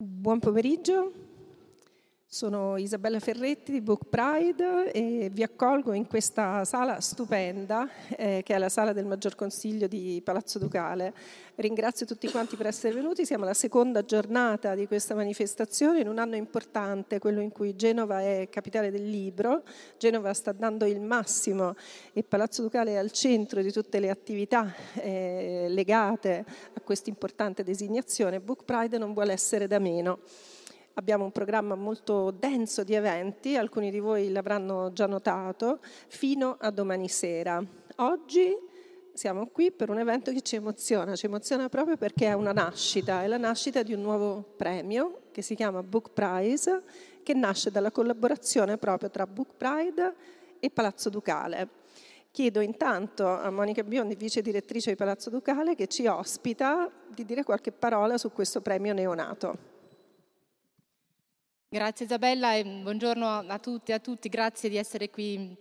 Buon pomeriggio, sono Isabella Ferretti di Book Pride e vi accolgo in questa sala stupenda eh, che è la sala del Maggior Consiglio di Palazzo Ducale. Ringrazio tutti quanti per essere venuti, siamo alla seconda giornata di questa manifestazione in un anno importante, quello in cui Genova è capitale del libro, Genova sta dando il massimo e Palazzo Ducale è al centro di tutte le attività eh, legate a questa importante designazione. Book Pride non vuole essere da meno. Abbiamo un programma molto denso di eventi, alcuni di voi l'avranno già notato, fino a domani sera. Oggi siamo qui per un evento che ci emoziona, ci emoziona proprio perché è una nascita, è la nascita di un nuovo premio che si chiama Book Prize, che nasce dalla collaborazione proprio tra Book Pride e Palazzo Ducale. Chiedo intanto a Monica Biondi, vice direttrice di Palazzo Ducale, che ci ospita, di dire qualche parola su questo premio neonato. Grazie Isabella e buongiorno a tutti e a tutti, grazie di essere qui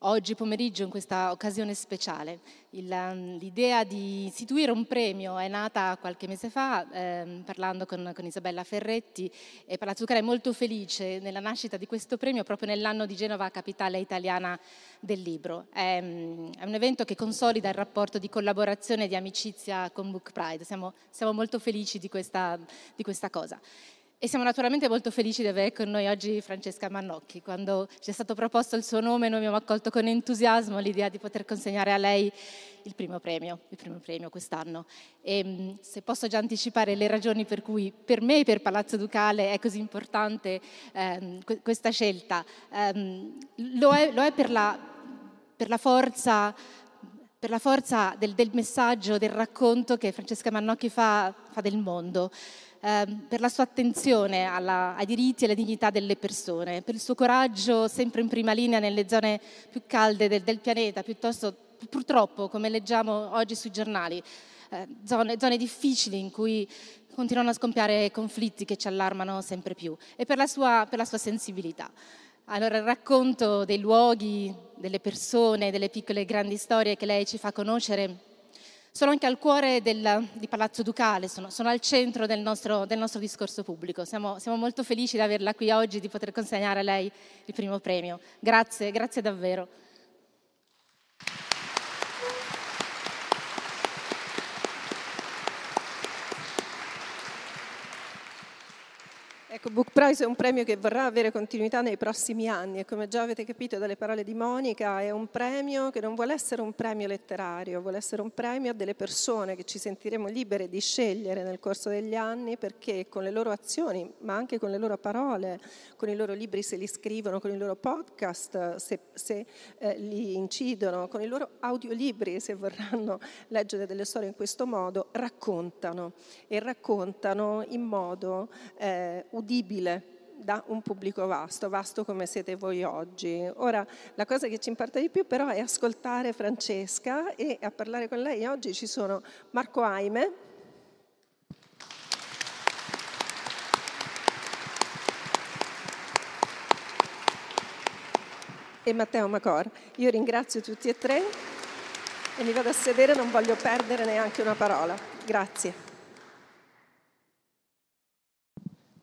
oggi pomeriggio in questa occasione speciale. Il, um, l'idea di istituire un premio è nata qualche mese fa ehm, parlando con, con, Isabella Ferretti e Palazzo Zucchero è molto felice nella nascita di questo premio proprio nell'anno di Genova, capitale italiana del libro. È, mm, è un evento che consolida il rapporto di collaborazione e di amicizia con Book Pride, siamo, siamo molto felici di questa, di questa cosa. E siamo naturalmente molto felici di avere con noi oggi Francesca Mannocchi. Quando ci è stato proposto il suo nome, noi abbiamo accolto con entusiasmo l'idea di poter consegnare a lei il primo premio, il primo premio quest'anno. E mm, se posso già anticipare le ragioni per cui per me e per Palazzo Ducale è così importante ehm, questa scelta, ehm, lo, è, lo, è, per la, per la forza per la forza del, del, messaggio, del racconto che Francesca Mannocchi fa, fa del mondo eh, per la sua attenzione alla, ai diritti e alla dignità delle persone, per il suo coraggio sempre in prima linea nelle zone più calde del, del pianeta, piuttosto purtroppo, come leggiamo oggi sui giornali, eh, zone, zone difficili in cui continuano a scompiare conflitti che ci allarmano sempre più e per la sua, per la sua sensibilità. Allora il racconto dei luoghi, delle persone, delle piccole e grandi storie che lei ci fa conoscere sono anche al cuore del, di Palazzo Ducale, sono, sono al centro del nostro, del nostro discorso pubblico. Siamo, siamo, molto felici di averla qui oggi, di poter consegnare a lei il primo premio. Grazie, grazie davvero. Ecco, Book Prize è un premio che vorrà avere continuità nei prossimi anni. E come già avete capito dalle parole di Monica è un premio che non vuole essere un premio letterario, vuole essere un premio a delle persone che ci sentiremo libere di scegliere nel corso degli anni perché con le loro azioni, ma anche con le loro parole, con i loro libri se li scrivono, con i loro podcast se, se eh, li incidono, con i loro audiolibri se vorranno leggere delle storie in questo modo, raccontano. E raccontano in modo eh, udibile da un pubblico vasto, vasto come siete voi oggi. Ora, la cosa che ci importa di più però è ascoltare Francesca e a parlare con lei oggi ci sono Marco Aime, e Matteo Macor. Io ringrazio tutti e tre e mi vado a sedere, non voglio perdere neanche una parola. Grazie.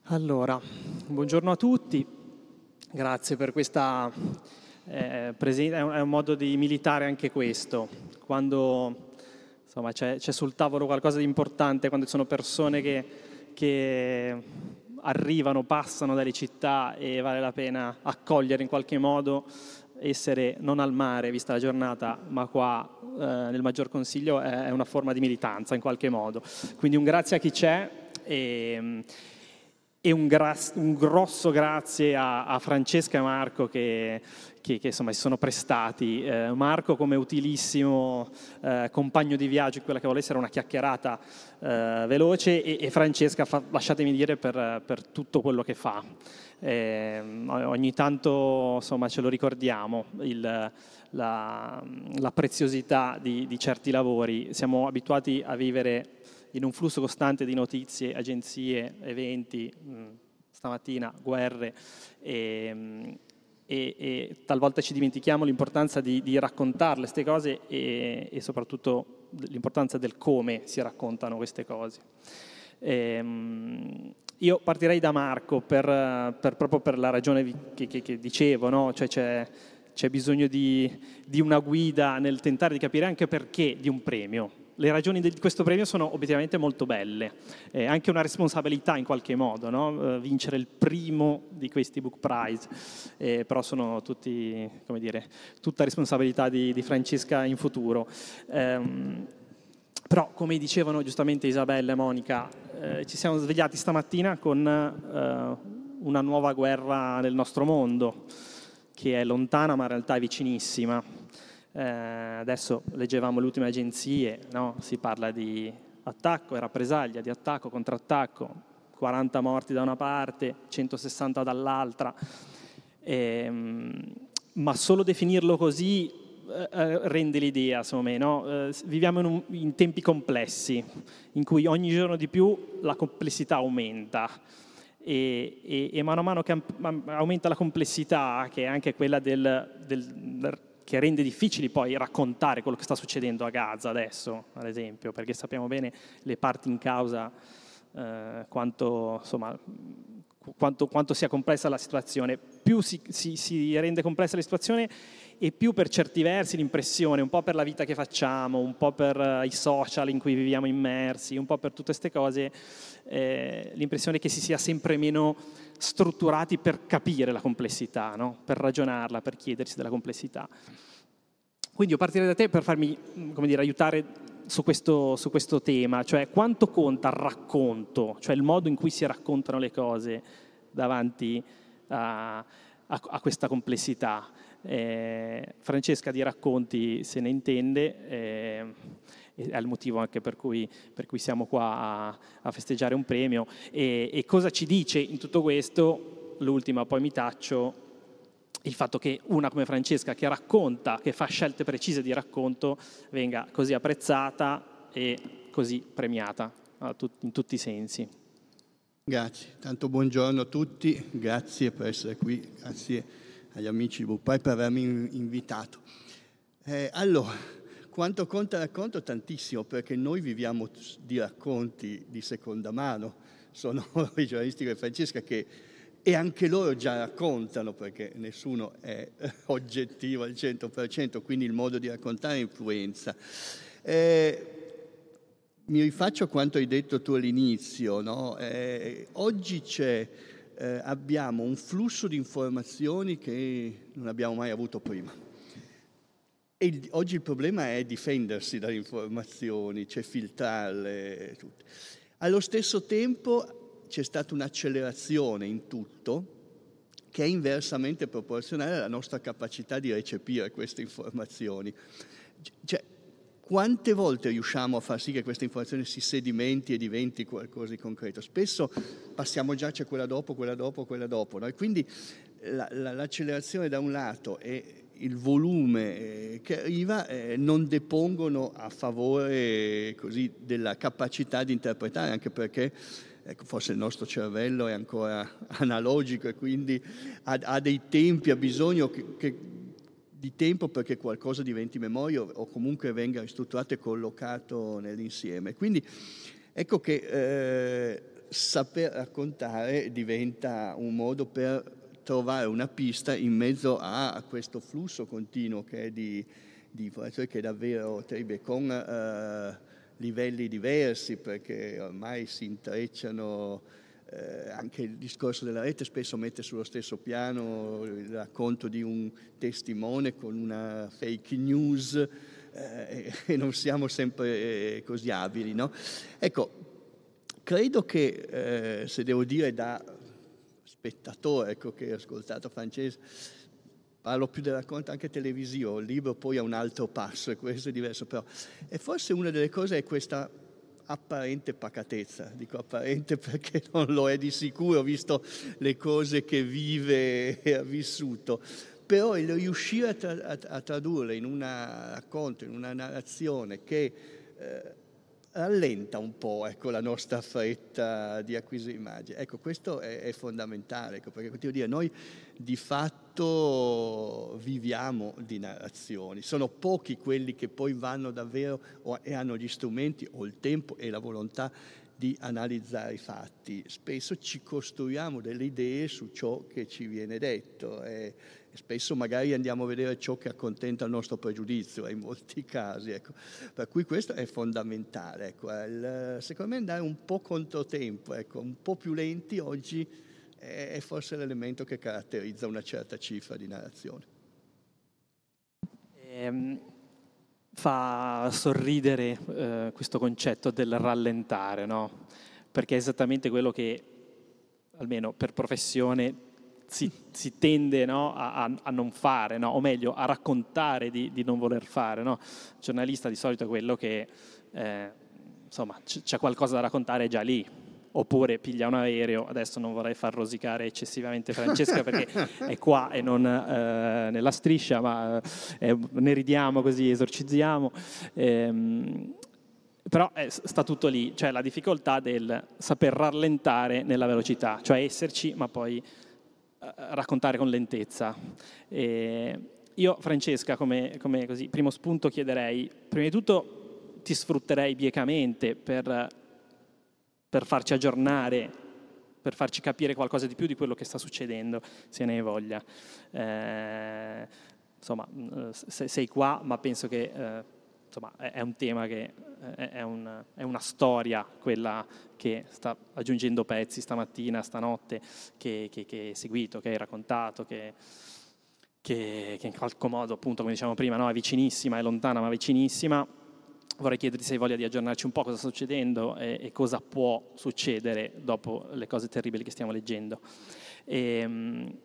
Allora, buongiorno a tutti, grazie per questa eh, presenza, è, un modo di militare anche questo, quando insomma, c'è, c'è, sul tavolo qualcosa di importante, quando ci sono persone che, che arrivano, passano dalle città e vale la pena accogliere in qualche modo, essere non al mare, vista la giornata, ma qua eh, nel Maggior Consiglio è una forma di militanza in qualche modo. Quindi un grazie a chi c'è. E, e un, gra- un, grosso grazie a, a Francesca e Marco che, che, che insomma, si sono prestati. Eh, Marco come utilissimo eh, compagno di viaggio quella che vuole essere una chiacchierata eh, veloce e, e Francesca, fa, lasciatemi dire, per, per, tutto quello che fa. Eh, ogni tanto insomma, ce lo ricordiamo, il, la, la, preziosità di, di certi lavori. Siamo abituati a vivere in un flusso costante di notizie, agenzie, eventi, mm, stamattina guerre e, e, e, talvolta ci dimentichiamo l'importanza di, di raccontarle queste cose e, e, soprattutto l'importanza del come si raccontano queste cose. Ehm, io partirei da Marco per, per, proprio per la ragione che, che, che dicevo, no? cioè c'è, c'è, bisogno di, di una guida nel tentare di capire anche perché di un premio le ragioni di questo premio sono obiettivamente molto belle, è anche una responsabilità in qualche modo, no? Eh, vincere il primo di questi book prize, eh, però sono tutti, come dire, tutta responsabilità di, di Francesca in futuro. Um, però, come dicevano giustamente Isabella e Monica, eh, ci siamo svegliati stamattina con eh, una nuova guerra nel nostro mondo, che è lontana ma in realtà è vicinissima eh, adesso leggevamo le ultime agenzie, no? si parla di attacco e rappresaglia, di attacco, contrattacco, 40 morti da una parte, 160 dall'altra, eh, ma solo definirlo così eh, eh, rende l'idea, secondo me. No? Eh, viviamo in, un, in, tempi complessi, in cui ogni giorno di più la complessità aumenta. E, e, e mano a mano che aumenta la complessità, che è anche quella del, del che rende difficili poi raccontare quello che sta succedendo a Gaza adesso, ad esempio, perché sappiamo bene le parti in causa, eh, quanto, insomma, quanto, quanto, sia complessa la situazione. Più si, si, si rende complessa la situazione e più per certi versi l'impressione, un po' per la vita che facciamo, un po' per uh, i social in cui viviamo immersi, un po' per tutte queste cose, eh, l'impressione che si sia sempre meno strutturati per capire la complessità, no? per ragionarla, per chiedersi della complessità. Quindi io partirei da te per farmi come dire, aiutare su questo, su questo tema, cioè quanto conta il racconto, cioè il modo in cui si raccontano le cose davanti a, a, a questa complessità. Eh, Francesca di racconti se ne intende, eh, è il motivo anche per cui, per cui siamo qua a, a, festeggiare un premio. E, e cosa ci dice in tutto questo? L'ultima, poi mi taccio, il fatto che una come Francesca che racconta, che fa scelte precise di racconto, venga così apprezzata e così premiata in tutti i sensi. Grazie, tanto buongiorno a tutti, grazie per essere qui, grazie agli amici di Bupai per avermi invitato. Eh, allora, quanto conta racconto? Tantissimo, perché noi viviamo di racconti di seconda mano, sono i giornalisti come Francesca che e anche loro già raccontano perché nessuno è oggettivo al 100%, quindi il modo di raccontare influenza. Eh, mi rifaccio a quanto hai detto tu all'inizio, no? eh, oggi c'è eh, abbiamo un flusso di informazioni che non abbiamo mai avuto prima. E oggi il problema è difendersi dalle informazioni, cioè filtrarle. Tutte. Allo stesso tempo c'è stata un'accelerazione in tutto che è inversamente proporzionale alla nostra capacità di recepire queste informazioni. Cioè, quante volte riusciamo a far sì che questa informazione si sedimenti e diventi qualcosa di concreto? Spesso passiamo già, c'è quella dopo, quella dopo, quella dopo. No? E quindi la, la, l'accelerazione da un lato e il volume eh, che arriva eh, non depongono a favore così, della capacità di interpretare, anche perché ecco, forse il nostro cervello è ancora analogico e quindi ha, ha dei tempi, ha bisogno che, che di tempo perché qualcosa diventi memoria o comunque venga ristrutturato e collocato nell'insieme. Quindi ecco che eh, saper raccontare diventa un modo per trovare una pista in mezzo a, questo flusso continuo che è di, di informazioni che è davvero terribile, con eh, livelli diversi perché ormai si intrecciano eh, anche il discorso della rete spesso mette sullo stesso piano il racconto di un testimone con una fake news eh, e non siamo sempre eh, così abili. No? Ecco, credo che, eh, se devo dire da spettatore ecco, che ho ascoltato Francesco, parlo più del racconto anche televisivo, il libro poi ha un altro passo e questo è diverso, però e forse una delle cose è questa apparente pacatezza, dico apparente perché non lo è di sicuro, visto le cose che vive e ha vissuto, però il riuscire a, tra- a tradurle in un racconto, in una narrazione che eh, rallenta un po' ecco, la nostra fretta di acquisire immagini. Ecco, questo è, è fondamentale, ecco, perché dire, noi di fatto viviamo di narrazioni, sono pochi quelli che poi vanno davvero e hanno gli strumenti o il tempo e la volontà di analizzare i fatti. Spesso ci costruiamo delle idee su ciò che ci viene detto e spesso magari andiamo a vedere ciò che accontenta il nostro pregiudizio in molti casi. Ecco. Per cui questo è fondamentale. Ecco. Il, secondo me andare un po' controtempo, ecco, un po' più lenti oggi è forse l'elemento che caratterizza una certa cifra di narrazione. Ehm, fa sorridere eh, questo concetto del rallentare, no? perché è esattamente quello che, almeno per professione, si, si tende no, a, a, non fare, no? o meglio, a raccontare di, di non voler fare. Il giornalista di solito è quello che, eh, insomma, c- c'è qualcosa da raccontare già lì, oppure piglia un aereo, adesso non vorrei far rosicare eccessivamente Francesca perché è qua e non eh, nella striscia, ma eh, ne ridiamo così, esorcizziamo. Ehm, però eh, sta tutto lì, cioè la difficoltà del saper rallentare nella velocità, cioè esserci ma poi eh, raccontare con lentezza. E io, Francesca, come, come così, primo spunto chiederei, prima di tutto ti sfrutterei biecamente per, per farci aggiornare, per farci capire qualcosa di più di quello che sta succedendo, se ne hai voglia. Eh, insomma, mm, sei qua, ma penso che eh, insomma, è un tema che è, un, è, una storia quella che sta aggiungendo pezzi stamattina, stanotte, che, che, che hai seguito, che hai raccontato, che, che, in qualche modo, appunto, come diciamo prima, no, è vicinissima, è lontana ma vicinissima. Vorrei chiederti se hai voglia di aggiornarci un po' cosa sta succedendo e, e cosa può succedere dopo le cose terribili che stiamo leggendo. E, ehm,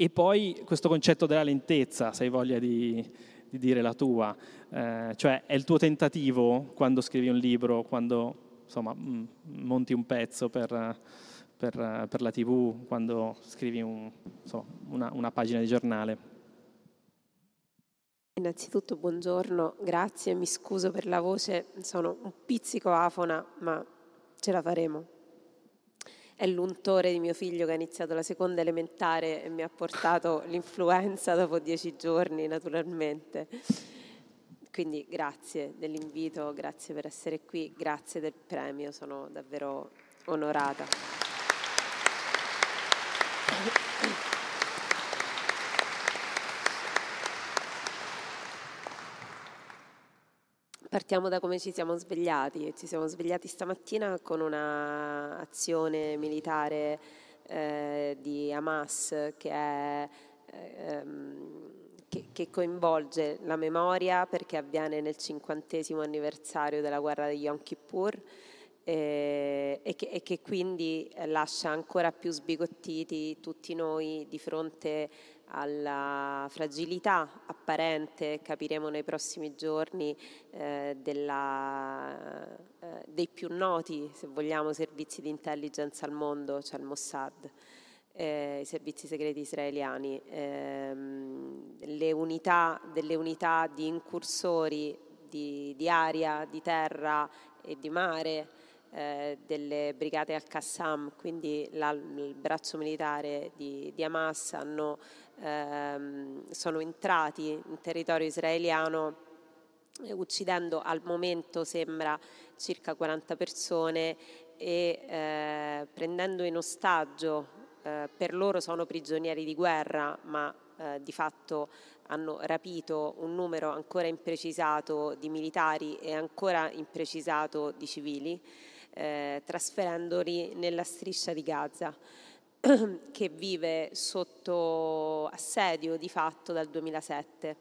e poi questo concetto della lentezza, se hai voglia di, di dire la tua, eh, cioè è il tuo tentativo quando scrivi un libro, quando insomma, mm, monti un pezzo per, per, per la tv, quando scrivi un, insomma, una, una pagina di giornale. Innanzitutto buongiorno, grazie, mi scuso per la voce, sono un pizzico afona, ma ce la faremo è l'untore di mio figlio che ha iniziato la seconda elementare e mi ha portato l'influenza dopo dieci giorni naturalmente. Quindi grazie dell'invito, grazie per essere qui, grazie del premio, sono davvero onorata. Partiamo da come ci siamo svegliati. Ci siamo svegliati stamattina con un'azione militare eh, di Hamas che, è, ehm, che, che, coinvolge la memoria perché avviene nel cinquantesimo anniversario della guerra di Yom Kippur eh, e, che, e, che, quindi lascia ancora più sbigottiti tutti noi di fronte alla fragilità apparente, capiremo nei prossimi giorni, eh, della, eh, dei più noti, se vogliamo, servizi di intelligence al mondo, cioè il Mossad. Eh, i servizi segreti israeliani, ehm, le unità, delle unità di incursori di, di aria, di terra e di mare, eh, delle brigate al-Qassam, quindi la, il braccio militare di, di Hamas, hanno ehm, sono entrati in territorio israeliano eh, uccidendo al momento sembra circa 40 persone e eh, prendendo in ostaggio, eh, per loro sono prigionieri di guerra, ma eh, di fatto hanno rapito un numero ancora imprecisato di militari e ancora imprecisato di civili, eh, trasferendoli nella striscia di Gaza. che vive sotto assedio di fatto dal 2007.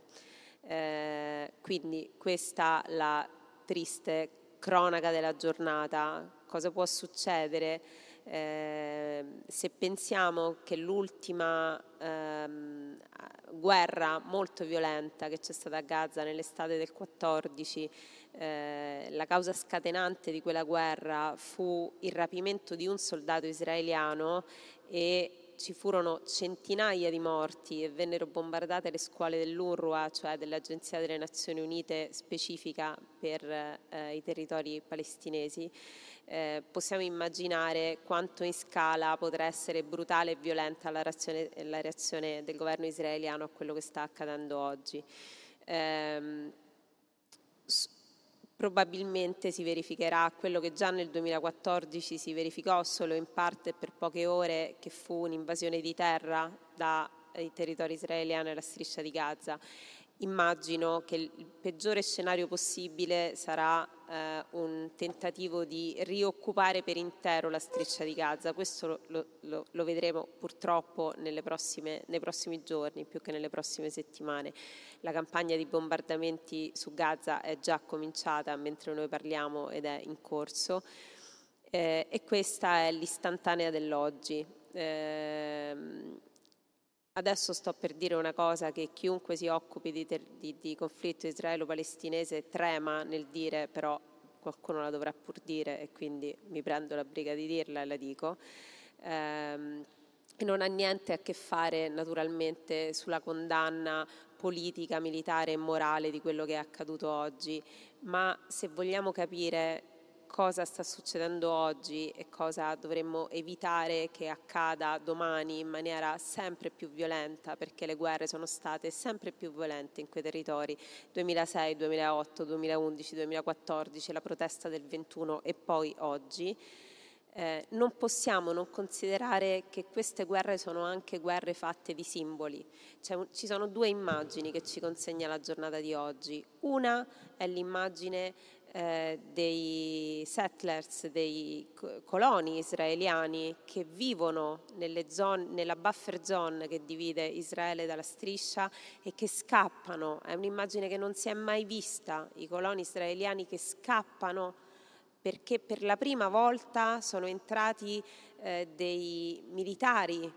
Eh, quindi questa è la triste cronaca della giornata. Cosa può succedere eh, se pensiamo che l'ultima ehm, guerra molto violenta che c'è stata a Gaza nell'estate del 14, eh, la causa scatenante di quella guerra fu il rapimento di un soldato israeliano e ci furono centinaia di morti e vennero bombardate le scuole dell'UNRWA, cioè dell'Agenzia delle Nazioni Unite specifica per eh, i territori palestinesi, eh, possiamo immaginare quanto in scala potrà essere brutale e violenta la reazione, la reazione del governo israeliano a quello che sta accadendo oggi. Eh, probabilmente si verificherà quello che già nel 2014 si verificò solo in parte per poche ore, che fu un'invasione di terra dai territori israeliani alla striscia di Gaza. Immagino che il peggiore scenario possibile sarà eh, un tentativo di rioccupare per intero la striscia di Gaza. Questo lo, lo, lo vedremo purtroppo prossime, nei prossimi giorni più che nelle prossime settimane. La campagna di bombardamenti su Gaza è già cominciata mentre noi parliamo ed è in corso eh, e questa è l'istantanea dell'oggi. Eh, Adesso sto per dire una cosa che chiunque si occupi di, ter- di, di conflitto israelo-palestinese trema nel dire, però qualcuno la dovrà pur dire e quindi mi prendo la briga di dirla e la dico. Ehm, non ha niente a che fare naturalmente sulla condanna politica, militare e morale di quello che è accaduto oggi, ma se vogliamo capire cosa sta succedendo oggi e cosa dovremmo evitare che accada domani in maniera sempre più violenta, perché le guerre sono state sempre più violente in quei territori, 2006, 2008, 2011, 2014, la protesta del 21 e poi oggi. Eh, non possiamo non considerare che queste guerre sono anche guerre fatte di simboli. Cioè, ci sono due immagini che ci consegna la giornata di oggi. Una è l'immagine eh, dei settlers, dei coloni israeliani che vivono zone, nella buffer zone che divide Israele dalla striscia e che scappano. È un'immagine che non si è mai vista, i coloni israeliani che scappano perché per la prima volta sono entrati eh, dei militari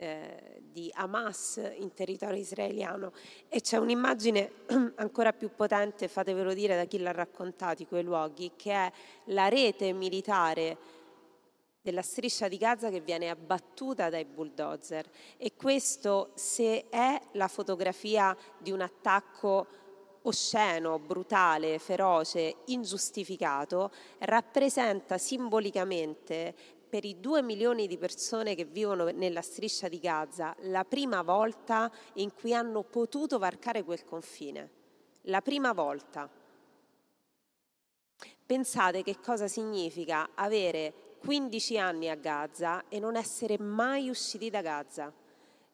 eh, di Hamas in territorio israeliano. E c'è un'immagine ancora più potente, fatevelo dire da chi l'ha raccontato, quei luoghi, che è la rete militare della striscia di Gaza che viene abbattuta dai bulldozer. E questo se è la fotografia di un attacco osceno, brutale, feroce, ingiustificato, rappresenta simbolicamente per i due milioni di persone che vivono nella striscia di Gaza la prima volta in cui hanno potuto varcare quel confine. La prima volta. Pensate che cosa significa avere 15 anni a Gaza e non essere mai usciti da Gaza,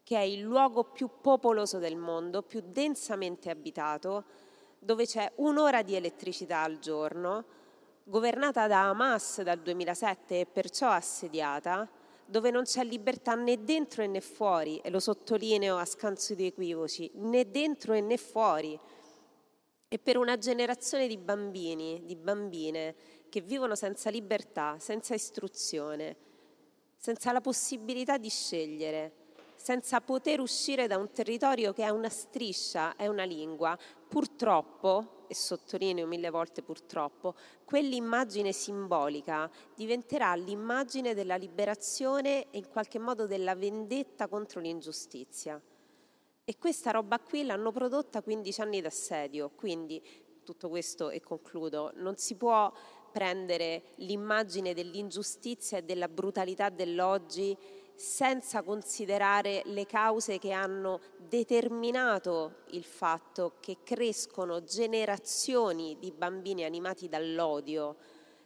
che è il luogo più popoloso del mondo, più densamente abitato, dove c'è un'ora di elettricità al giorno, governata da Hamas dal 2007 e perciò assediata, dove non c'è libertà né dentro né fuori, e lo sottolineo a scanso di equivoci, né dentro né fuori. E per una generazione di bambini, di bambine che vivono senza libertà, senza istruzione, senza la possibilità di scegliere, senza poter uscire da un territorio che è una striscia, è una lingua, purtroppo e sottolineo mille volte purtroppo, quell'immagine simbolica diventerà l'immagine della liberazione e in qualche modo della vendetta contro l'ingiustizia. E questa roba qui l'hanno prodotta 15 anni d'assedio, quindi tutto questo e concludo, non si può prendere l'immagine dell'ingiustizia e della brutalità dell'oggi senza considerare le cause che hanno determinato il fatto che crescono generazioni di bambini animati dall'odio,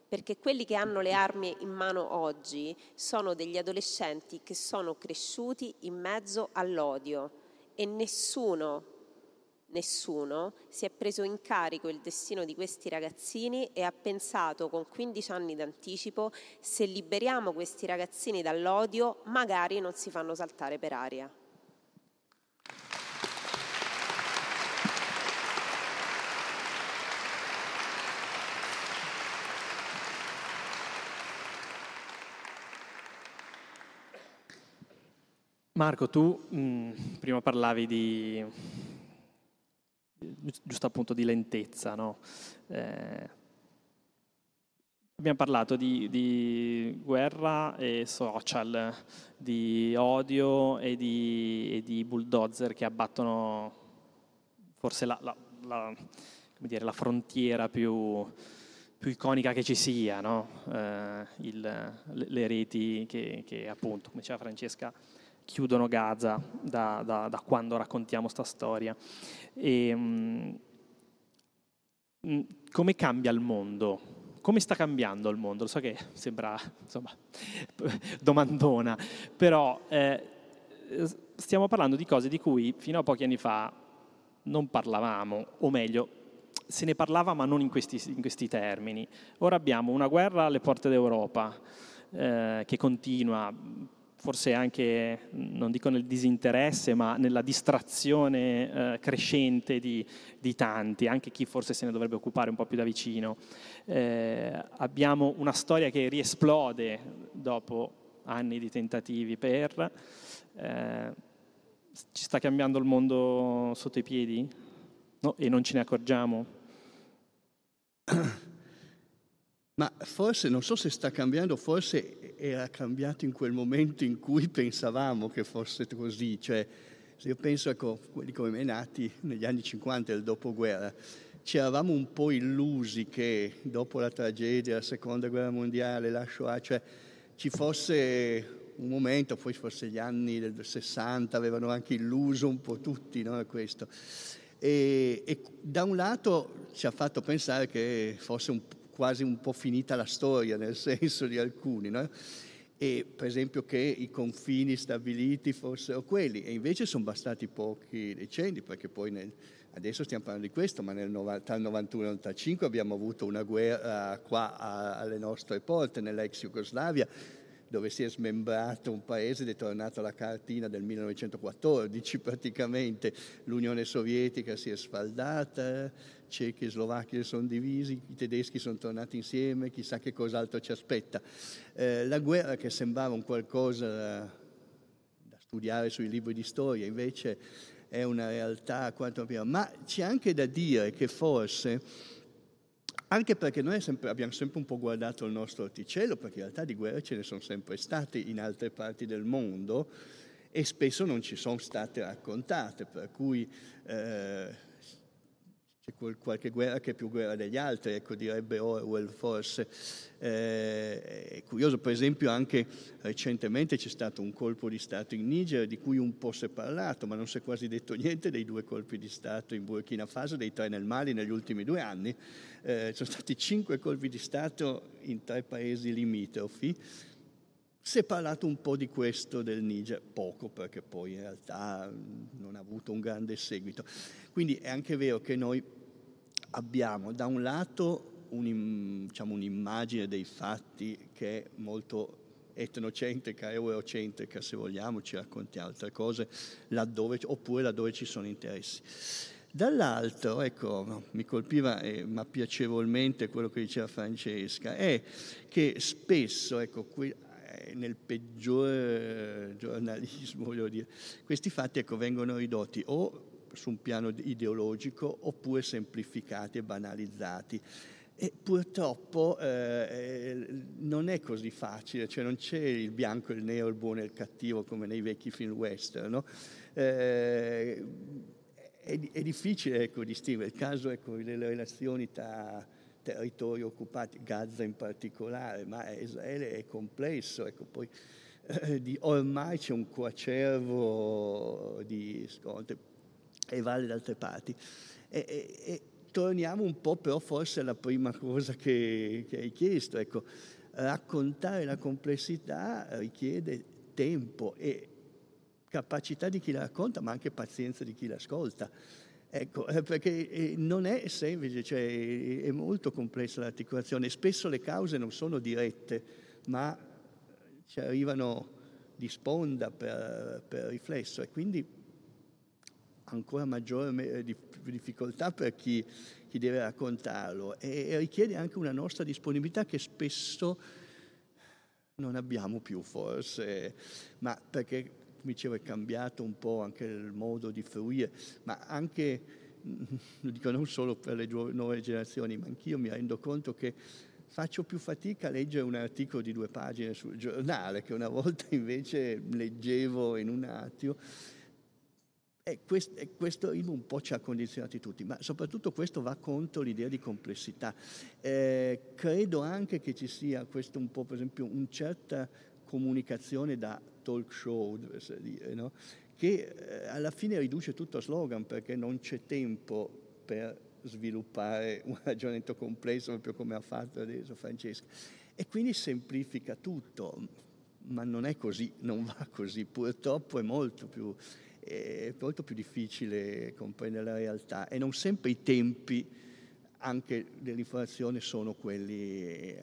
perché quelli che hanno le armi in mano oggi sono degli adolescenti che sono cresciuti in mezzo all'odio e nessuno nessuno si è preso in carico il destino di questi ragazzini e ha pensato con 15 anni d'anticipo se liberiamo questi ragazzini dall'odio magari non si fanno saltare per aria. Marco, tu mh, mm, prima parlavi di, giusto appunto di lentezza. No? Eh, abbiamo parlato di, di, guerra e social, di odio e di, e di bulldozer che abbattono forse la, la, la, dire, la frontiera più, più, iconica che ci sia, no? eh, il, le reti che, che appunto, come diceva Francesca, chiudono Gaza da, da, da quando raccontiamo questa storia. E, um, mm, come cambia il mondo? Come sta cambiando il mondo? Lo so che sembra, insomma, domandona, però eh, stiamo parlando di cose di cui fino a pochi anni fa non parlavamo, o meglio, se ne parlava ma non in questi, in questi termini. Ora abbiamo una guerra alle porte d'Europa eh, che continua, forse anche, non dico nel disinteresse, ma nella distrazione eh, crescente di, di, tanti, anche chi forse se ne dovrebbe occupare un po' più da vicino. Eh, abbiamo una storia che riesplode dopo anni di tentativi per... Eh, ci sta cambiando il mondo sotto i piedi? No, e non ce ne accorgiamo? Ma forse, non so se sta cambiando, forse era cambiato in quel momento in cui pensavamo che fosse così. Cioè, se io penso a ecco, quelli come me nati negli anni 50 del dopoguerra, ci eravamo un po' illusi che dopo la tragedia, la seconda guerra mondiale, la Shoah, cioè ci fosse un momento, poi forse gli anni del 60 avevano anche illuso un po' tutti no, questo. E, e, da un lato ci ha fatto pensare che fosse un, quasi un po' finita la storia, nel senso di alcuni, no? e per esempio che i confini stabiliti fossero quelli, e invece sono bastati pochi decenni, perché poi nel, adesso stiamo parlando di questo, ma nel, tra il 91 e il 95 abbiamo avuto una guerra qua a, alle nostre porte, nell'ex Jugoslavia, dove si è smembrato un paese ed è tornato alla cartina del 1914 praticamente, l'Unione Sovietica si è sfaldata, cechi e slovacchi sono divisi, i tedeschi sono tornati insieme, chissà che cos'altro ci aspetta. Eh, la guerra che sembrava un qualcosa da studiare sui libri di storia invece è una realtà quanto prima, ma c'è anche da dire che forse anche perché noi sempre, abbiamo sempre un po' guardato il nostro orticello, perché in realtà di guerre ce ne sono sempre state in altre parti del mondo e spesso non ci sono state raccontate, per cui eh, c'è qualche guerra che è più guerra degli altri, ecco, direbbe Orwell forse. Eh, è curioso, per esempio, anche recentemente c'è stato un colpo di Stato in Niger di cui un po' si è parlato, ma non si è quasi detto niente dei due colpi di Stato in Burkina Faso, dei tre nel Mali negli ultimi due anni. Eh, sono stati cinque colpi di Stato in tre paesi limitrofi. Si è parlato un po' di questo del Niger, poco perché poi in realtà non ha avuto un grande seguito. Quindi è anche vero che noi abbiamo da un lato un, diciamo, un'immagine dei fatti che è molto etnocentrica, eurocentrica se vogliamo, ci raccontiamo altre cose laddove, oppure laddove ci sono interessi. Dall'altro, ecco, mi colpiva eh, ma piacevolmente quello che diceva Francesca, è che spesso, ecco, qui, eh, nel peggior giornalismo, voglio dire, questi fatti ecco, vengono ridotti o su un piano ideologico oppure semplificati e banalizzati. E purtroppo eh, non è così facile, cioè non c'è il bianco, il nero, il buono e il cattivo come nei vecchi film western. No? Eh, è, è, difficile ecco, distinguere. Il caso ecco, delle relazioni tra territori occupati, Gaza in particolare, ma Israele è complesso. Ecco, poi, eh, di, ormai c'è un coacervo di scontri e vale da altre parti. E, e, e, torniamo un po' però forse alla prima cosa che, che hai chiesto, ecco, raccontare la complessità richiede tempo e capacità di chi la racconta, ma anche pazienza di chi l'ascolta. Ecco, eh, perché eh, non è semplice, cioè è molto complessa l'articolazione. Spesso le cause non sono dirette, ma ci arrivano di sponda per, per riflesso e quindi ancora maggiore eh, difficoltà per chi, chi deve raccontarlo. E richiede anche una nostra disponibilità che spesso non abbiamo più forse, ma perché, come dicevo, è cambiato un po' anche il modo di fruire, ma anche, lo dico non solo per le nuove generazioni, ma anch'io mi rendo conto che faccio più fatica a leggere un articolo di due pagine sul giornale che una volta invece leggevo in un attimo e questo, e questo un po' ci ha condizionati tutti, ma soprattutto questo va contro l'idea di complessità. Eh, credo anche che ci sia questo un po', per esempio, una certa comunicazione da talk show, dire, no? che eh, alla fine riduce tutto a slogan perché non c'è tempo per sviluppare un ragionamento complesso proprio come ha fatto adesso Francesca. E quindi semplifica tutto, ma non è così, non va così, purtroppo è molto più, è molto più difficile comprendere la realtà e non sempre i tempi anche dell'informazione sono quelli,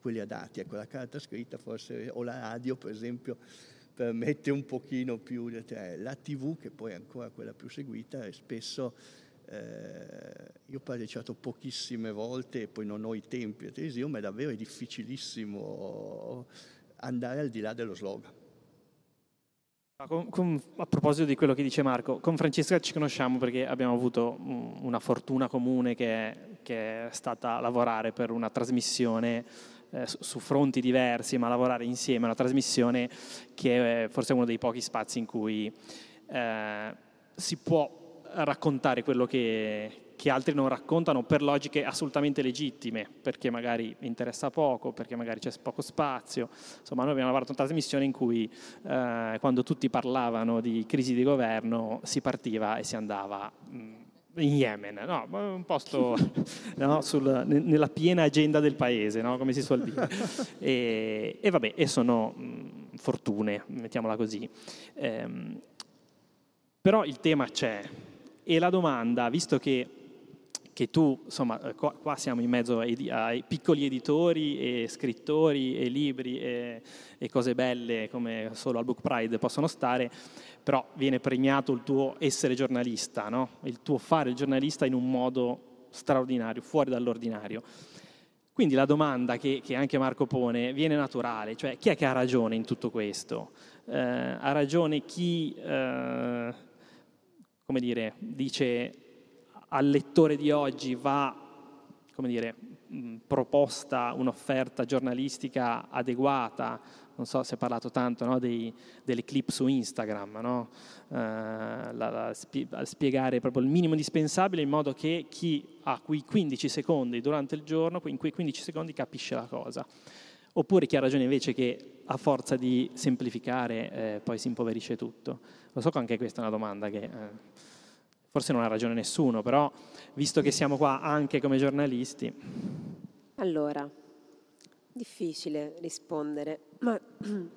quelli adatti. Ecco, la carta scritta forse, o la radio per esempio, permette un pochino più, cioè, la tv che poi è ancora quella più seguita e spesso eh, io ho partecipato pochissime volte e poi non ho i tempi a televisione, ma è davvero difficilissimo andare al di là dello slogan. Con, con, a proposito di quello che dice Marco, con Francesca ci conosciamo perché abbiamo avuto una fortuna comune che è, che è stata lavorare per una trasmissione eh, su fronti diversi, ma lavorare insieme, una trasmissione che è forse uno dei pochi spazi in cui eh, si può raccontare quello che, che, altri non raccontano per logiche assolutamente legittime, perché magari interessa poco, perché magari c'è poco spazio. Insomma, noi abbiamo lavorato una trasmissione in cui eh, quando tutti parlavano di crisi di governo si partiva e si andava mm, in Yemen, no, un posto no, sul, nella piena agenda del paese, no, come si suol dire. E, e vabbè, e sono mh, mm, fortune, mettiamola così. Ehm, però il tema c'è, e la domanda, visto che, che tu, insomma, eh, qua, qua, siamo in mezzo ai, ai, piccoli editori e scrittori e libri e, e, cose belle come solo al Book Pride possono stare, però viene premiato il tuo essere giornalista, no? il tuo fare il giornalista in un modo straordinario, fuori dall'ordinario. Quindi la domanda che, che, anche Marco pone viene naturale, cioè chi è che ha ragione in tutto questo? Eh, ha ragione chi... Eh, come dire, dice al lettore di oggi va, come dire, proposta un'offerta giornalistica adeguata, non so se ha parlato tanto no, dei, delle clip su Instagram, no? eh, la, la, spiegare proprio il minimo indispensabile in modo che chi ha quei 15 secondi durante il giorno, in quei 15 secondi capisce la cosa. Oppure chi ha ragione invece che a forza di semplificare eh, poi si impoverisce tutto. Lo so che anche questa è una domanda che... Eh, forse non ha ragione nessuno, però visto che siamo qua anche come giornalisti. Allora, difficile rispondere, ma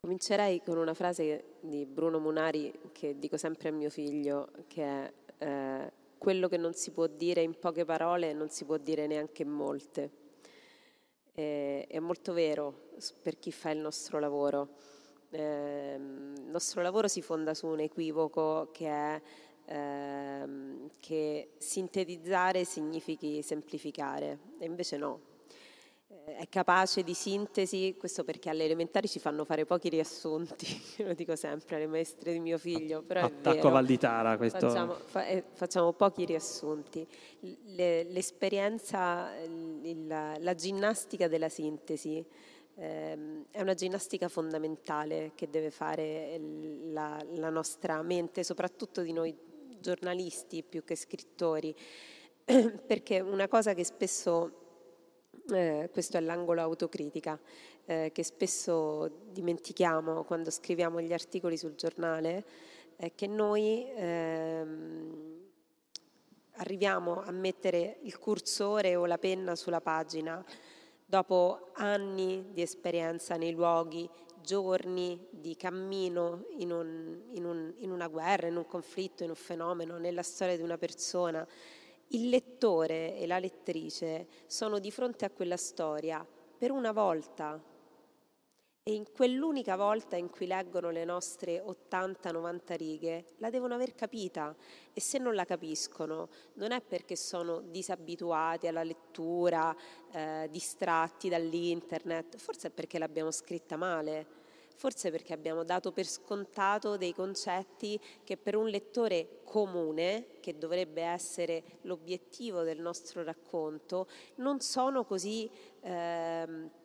comincerei con una frase di Bruno Munari che dico sempre a mio figlio, che è eh, quello che non si può dire in poche parole non si può dire neanche in molte. E, è molto vero per chi fa il nostro lavoro eh, il nostro lavoro si fonda su un equivoco che è ehm, che sintetizzare significhi semplificare, e invece no. Eh, è capace di sintesi, questo perché alle elementari ci fanno fare pochi riassunti, lo dico sempre alle maestre di mio figlio, però Attacco vero. Valditara questo. Facciamo, fa, eh, facciamo pochi riassunti. Le, l'esperienza, il, la, la ginnastica della sintesi, Ehm, è una ginnastica fondamentale che deve fare la, la, nostra mente, soprattutto di noi giornalisti più che scrittori, perché una cosa che spesso, eh, questo è l'angolo autocritica, eh, che spesso dimentichiamo quando scriviamo gli articoli sul giornale, è che noi ehm, arriviamo a mettere il cursore o la penna sulla pagina dopo anni di esperienza nei luoghi, giorni di cammino in, un, in, un, in, una guerra, in un conflitto, in un fenomeno, nella storia di una persona, il lettore e la lettrice sono di fronte a quella storia per una volta e in quell'unica volta in cui leggono le nostre 80-90 righe, la devono aver capita. E se non la capiscono non è perché sono disabituati alla lettura, eh, distratti dall'internet, forse è perché l'abbiamo scritta male, forse perché abbiamo dato per scontato dei concetti che per un lettore comune, che dovrebbe essere l'obiettivo del nostro racconto, non sono così... Eh,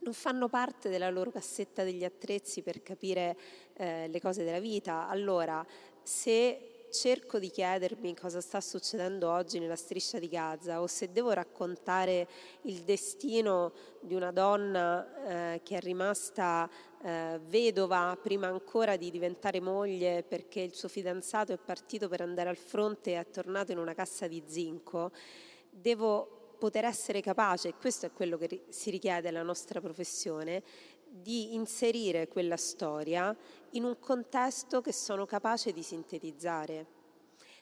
non fanno parte della loro cassetta degli attrezzi per capire eh, le cose della vita. Allora, se cerco di chiedermi cosa sta succedendo oggi nella striscia di Gaza o se devo raccontare il destino di una donna eh, che è rimasta eh, vedova prima ancora di diventare moglie perché il suo fidanzato è partito per andare al fronte e è tornato in una cassa di zinco, devo poter essere capace, e questo è quello che si richiede alla nostra professione, di inserire quella storia in un contesto che sono capace di sintetizzare.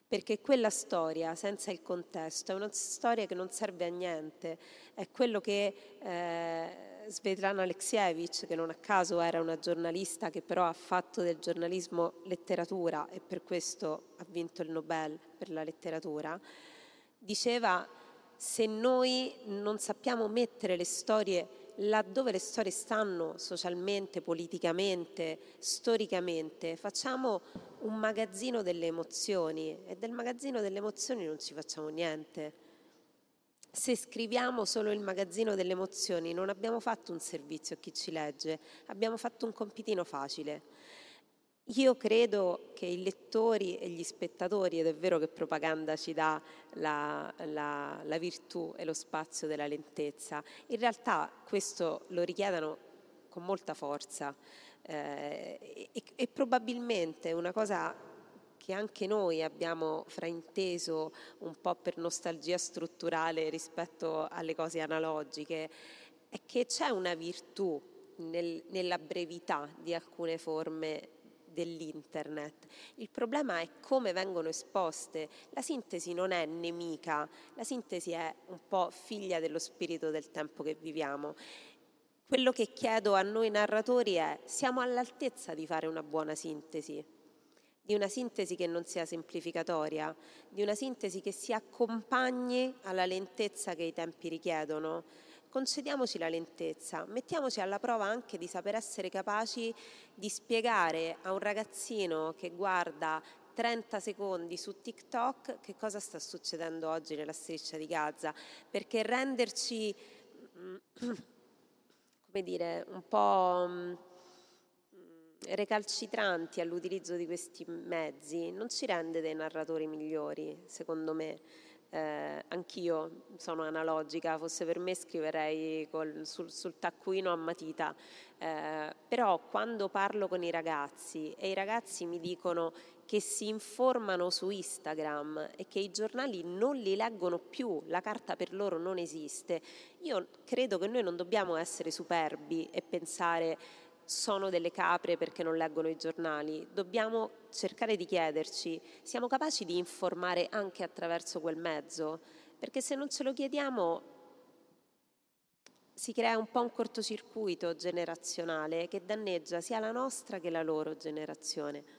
Perché quella storia, senza il contesto, è una storia che non serve a niente. È quello che eh, Svetlana Alexievich, che non a caso era una giornalista che però ha fatto del giornalismo letteratura e per questo ha vinto il Nobel per la letteratura, diceva se noi non sappiamo mettere le storie laddove le storie stanno socialmente, politicamente, storicamente, facciamo un magazzino delle emozioni e del magazzino delle emozioni non ci facciamo niente. Se scriviamo solo il magazzino delle emozioni non abbiamo fatto un servizio a chi ci legge, abbiamo fatto un compitino facile. Io credo che i lettori e gli spettatori, ed è vero che propaganda ci dà la, la, la virtù e lo spazio della lentezza, in realtà questo lo richiedano con molta forza eh, e, e probabilmente una cosa che anche noi abbiamo frainteso un po' per nostalgia strutturale rispetto alle cose analogiche, è che c'è una virtù nel, nella brevità di alcune forme dell'internet. Il problema è come vengono esposte. La sintesi non è nemica, la sintesi è un po' figlia dello spirito del tempo che viviamo. Quello che chiedo a noi narratori è siamo all'altezza di fare una buona sintesi, di una sintesi che non sia semplificatoria, di una sintesi che si accompagni alla lentezza che i tempi richiedono concediamoci la lentezza, mettiamoci alla prova anche di saper essere capaci di spiegare a un ragazzino che guarda 30 secondi su TikTok che cosa sta succedendo oggi nella striscia di Gaza, perché renderci, come dire, un po' mm, recalcitranti all'utilizzo di questi mezzi non ci rende dei narratori migliori, secondo me eh, anch'io sono analogica, fosse per me scriverei col, sul, sul, taccuino a matita, eh, però quando parlo con i ragazzi e i ragazzi mi dicono che si informano su Instagram e che i giornali non li leggono più, la carta per loro non esiste, io credo che noi non dobbiamo essere superbi e pensare sono delle capre perché non leggono i giornali, dobbiamo cercare di chiederci, siamo capaci di informare anche attraverso quel mezzo? Perché se non ce lo chiediamo si crea un po' un cortocircuito generazionale che danneggia sia la nostra che la loro generazione.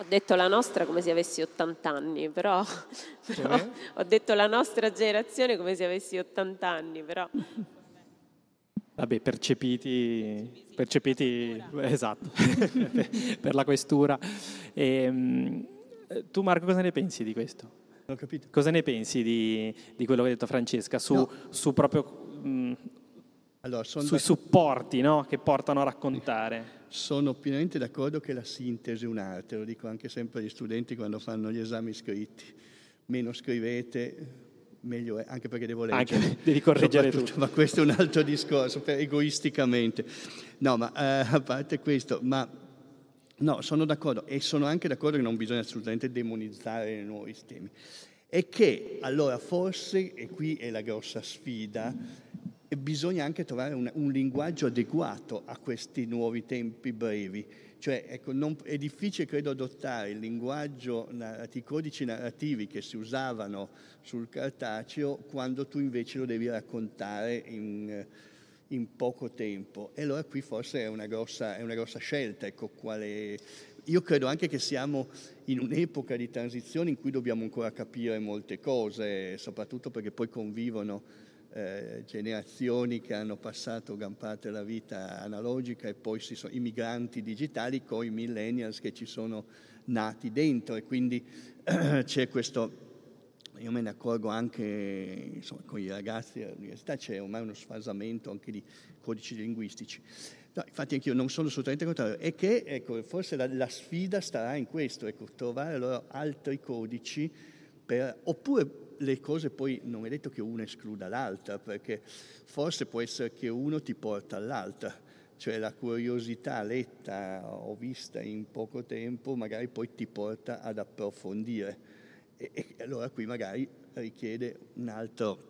Ho detto la nostra come se avessi 80 anni, però, però ho detto la nostra generazione come se avessi 80 anni, però. Vabbè, percepiti, percepiti esatto, per la questura. E, ehm, tu Marco cosa ne pensi di questo? Non ho capito. Cosa ne pensi di, di quello che ha detto Francesca su, no. su proprio mh, allora, sui da... supporti no? che portano a raccontare? Sono pienamente d'accordo che la sintesi è un'arte, lo dico anche sempre agli studenti quando fanno gli esami scritti. Meno scrivete, meglio è, anche perché devo leggere. Anche, devi correggere tutto. Ma questo è un altro discorso, per, egoisticamente. No, ma eh, a parte questo, ma no, sono d'accordo e sono anche d'accordo che non bisogna assolutamente demonizzare i nuovi sistemi. E che allora forse, e qui è la grossa sfida, bisogna anche trovare un, un, linguaggio adeguato a questi nuovi tempi brevi. Cioè, ecco, non, è difficile, credo, adottare il linguaggio, i codici narrativi che si usavano sul cartaceo quando tu invece lo devi raccontare in, in poco tempo. E allora qui forse è una grossa, è una grossa scelta. Ecco, quale... Io credo anche che siamo in un'epoca di transizione in cui dobbiamo ancora capire molte cose, soprattutto perché poi convivono eh, generazioni che hanno passato gran parte della vita analogica e poi si sono, i migranti digitali con i millennials che ci sono nati dentro e quindi c'è questo io me ne accorgo anche insomma, con i ragazzi all'università, c'è ormai uno sfasamento anche di codici linguistici. No, infatti anch'io non sono assolutamente contrario, e che ecco, forse la, la, sfida starà in questo, ecco, trovare allora altri codici, per, oppure le cose poi non è detto che una escluda l'altra, perché forse può essere che uno ti porta all'altra, cioè la curiosità letta o vista in poco tempo magari poi ti porta ad approfondire. E, e allora qui magari richiede un altro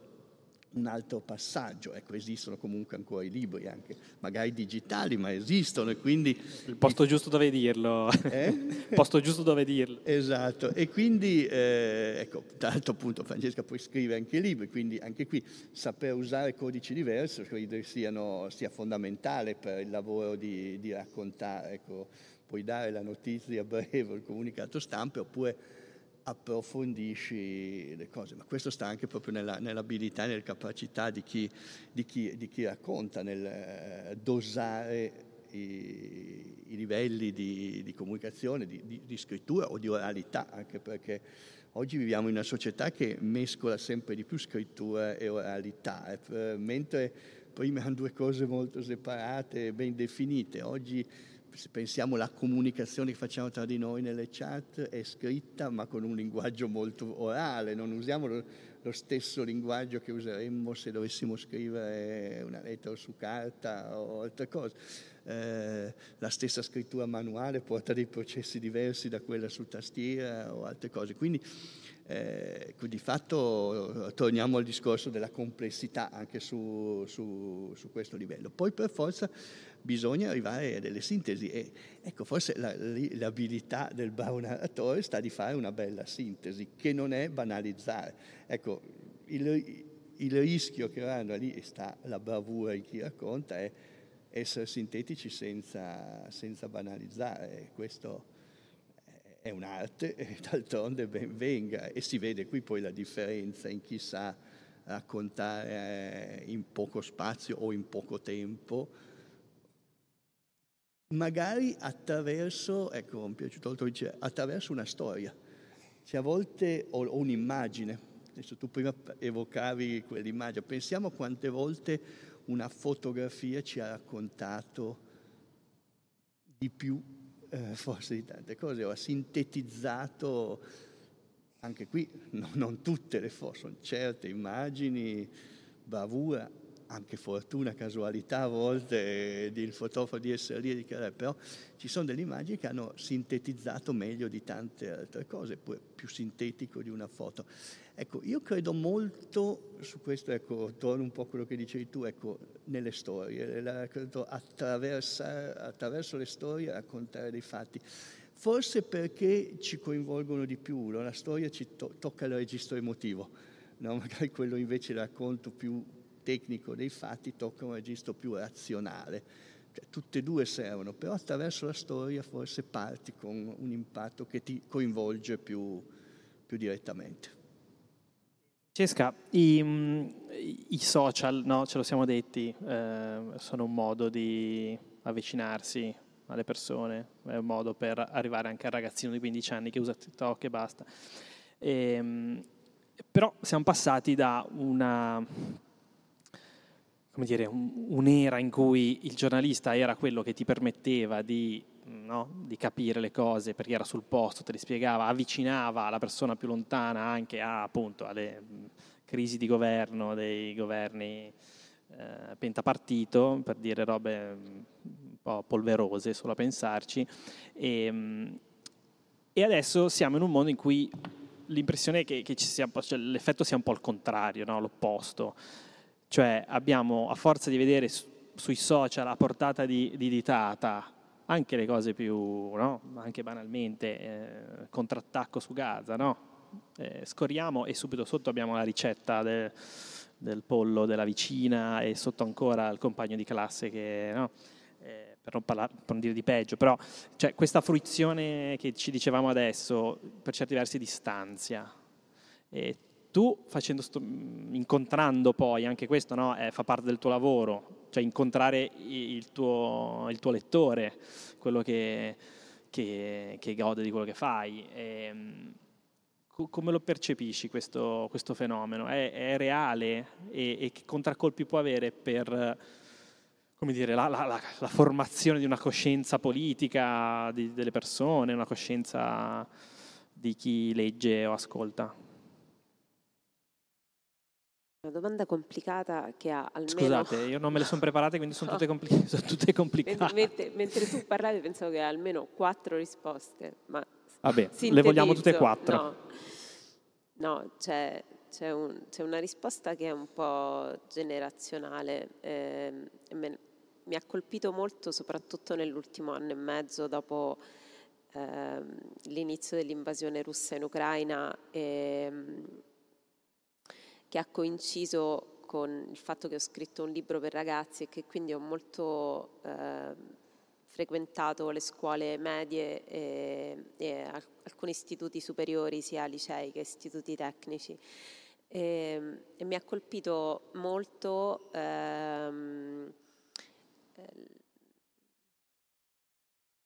un altro passaggio. Ecco, esistono comunque ancora i libri, anche magari digitali, ma esistono e quindi... Il posto giusto dove dirlo. Eh? Il posto giusto dove dirlo. Esatto, e quindi, eh, ecco, tra l'altro appunto Francesca poi scrive anche libri, quindi anche qui saper usare codici diversi credo siano, sia fondamentale per il lavoro di, di raccontare, ecco, puoi dare la notizia breve, il comunicato stampa, oppure approfondisci le cose, ma questo sta anche proprio nella, nell'abilità e nella capacità di chi, di, chi, di chi, racconta, nel eh, dosare i, i livelli di, di comunicazione, di, scrittura o di oralità, anche perché oggi viviamo in una società che mescola sempre di più scrittura e oralità, eh, mentre prima erano due cose molto separate ben definite, oggi se pensiamo alla comunicazione che facciamo tra di noi nelle chat è scritta ma con un linguaggio molto orale, non usiamo lo, lo stesso linguaggio che useremmo se dovessimo scrivere una lettera su carta o altre cose. Eh, la stessa scrittura manuale porta dei processi diversi da quella su tastiera o altre cose. Quindi eh, di fatto torniamo al discorso della complessità anche su, su, su questo livello. Poi per forza bisogna arrivare a delle sintesi e ecco forse la, l'abilità del bravo narratore sta di fare una bella sintesi che non è banalizzare. Ecco, il, il rischio che vanno lì e sta la bravura in chi racconta è essere sintetici senza, senza banalizzare. Questo è un'arte e d'altronde ben venga e si vede qui poi la differenza in chi sa raccontare in poco spazio o in poco tempo magari attraverso, ecco, mi è piaciuto molto dice, attraverso una storia, cioè a volte o, un'immagine, adesso tu prima evocavi quell'immagine, pensiamo quante volte una fotografia ci ha raccontato di più, eh, forse di tante cose, o ha sintetizzato, anche qui no, non tutte le foto, sono certe immagini, bravura, anche fortuna, casualità a volte del fotografo di essere lì però ci sono delle immagini che hanno sintetizzato meglio di tante altre cose, più sintetico di una foto. Ecco, io credo molto su questo, ecco, torno un po' a quello che dicevi tu, ecco, nelle storie, credo attraverso le storie raccontare dei fatti. Forse perché ci coinvolgono di più, la storia ci to- tocca il registro emotivo, no? magari quello invece racconto più tecnico dei fatti tocca un registro più razionale. Cioè, tutte e due servono, però attraverso la storia forse parti con un impatto che ti coinvolge più, più direttamente. Francesca, i, i, social, no, ce lo siamo detti, eh, sono un modo di avvicinarsi alle persone, è un modo per arrivare anche al ragazzino di 15 anni che usa TikTok e basta. E, ehm, però siamo passati da una come dire, un'era in cui il giornalista era quello che ti permetteva di, no, di, capire le cose perché era sul posto, te le spiegava, avvicinava la persona più lontana anche a, appunto, alle crisi di governo dei governi eh, pentapartito, per dire robe un po' polverose solo a pensarci. E, e adesso siamo in un mondo in cui l'impressione è che, che sia, cioè, l'effetto sia un po' il contrario, no? l'opposto. Cioè abbiamo, a forza di vedere su, sui social a portata di, di, ditata anche le cose più, no? anche banalmente, eh, contrattacco su Gaza, no? eh, scorriamo e subito sotto abbiamo la ricetta del, del, pollo della vicina e sotto ancora il compagno di classe che... No? Eh, per, non parlare, per non dire di peggio, però cioè, questa fruizione che ci dicevamo adesso per certi versi distanzia. E tu facendo sto, incontrando poi, anche questo no, eh, fa parte del tuo lavoro, cioè incontrare il tuo, il tuo lettore, quello che, che, che, gode di quello che fai. E, ehm, come lo percepisci questo, questo fenomeno? È, è reale e, e, che contraccolpi può avere per dire, la, la, la, la formazione di una coscienza politica di, delle persone, una coscienza di chi legge o ascolta? Una domanda complicata che ha almeno... Scusate, io non me le sono preparate, quindi sono, tutte, compli- sono tutte, complicate. Mentre, mentre, tu parlavi pensavo che ha almeno quattro risposte, ma... Vabbè, le vogliamo tutte e quattro. No, no c'è, c'è, un, c'è, una risposta che è un po' generazionale. Eh, me, mi ha colpito molto soprattutto nell'ultimo anno e mezzo dopo eh, l'inizio dell'invasione russa in Ucraina. E, che ha coinciso con il fatto che ho scritto un libro per ragazzi e che quindi ho molto eh, frequentato le scuole medie e, e, alcuni istituti superiori, sia licei che istituti tecnici. E, e mi ha colpito molto ehm,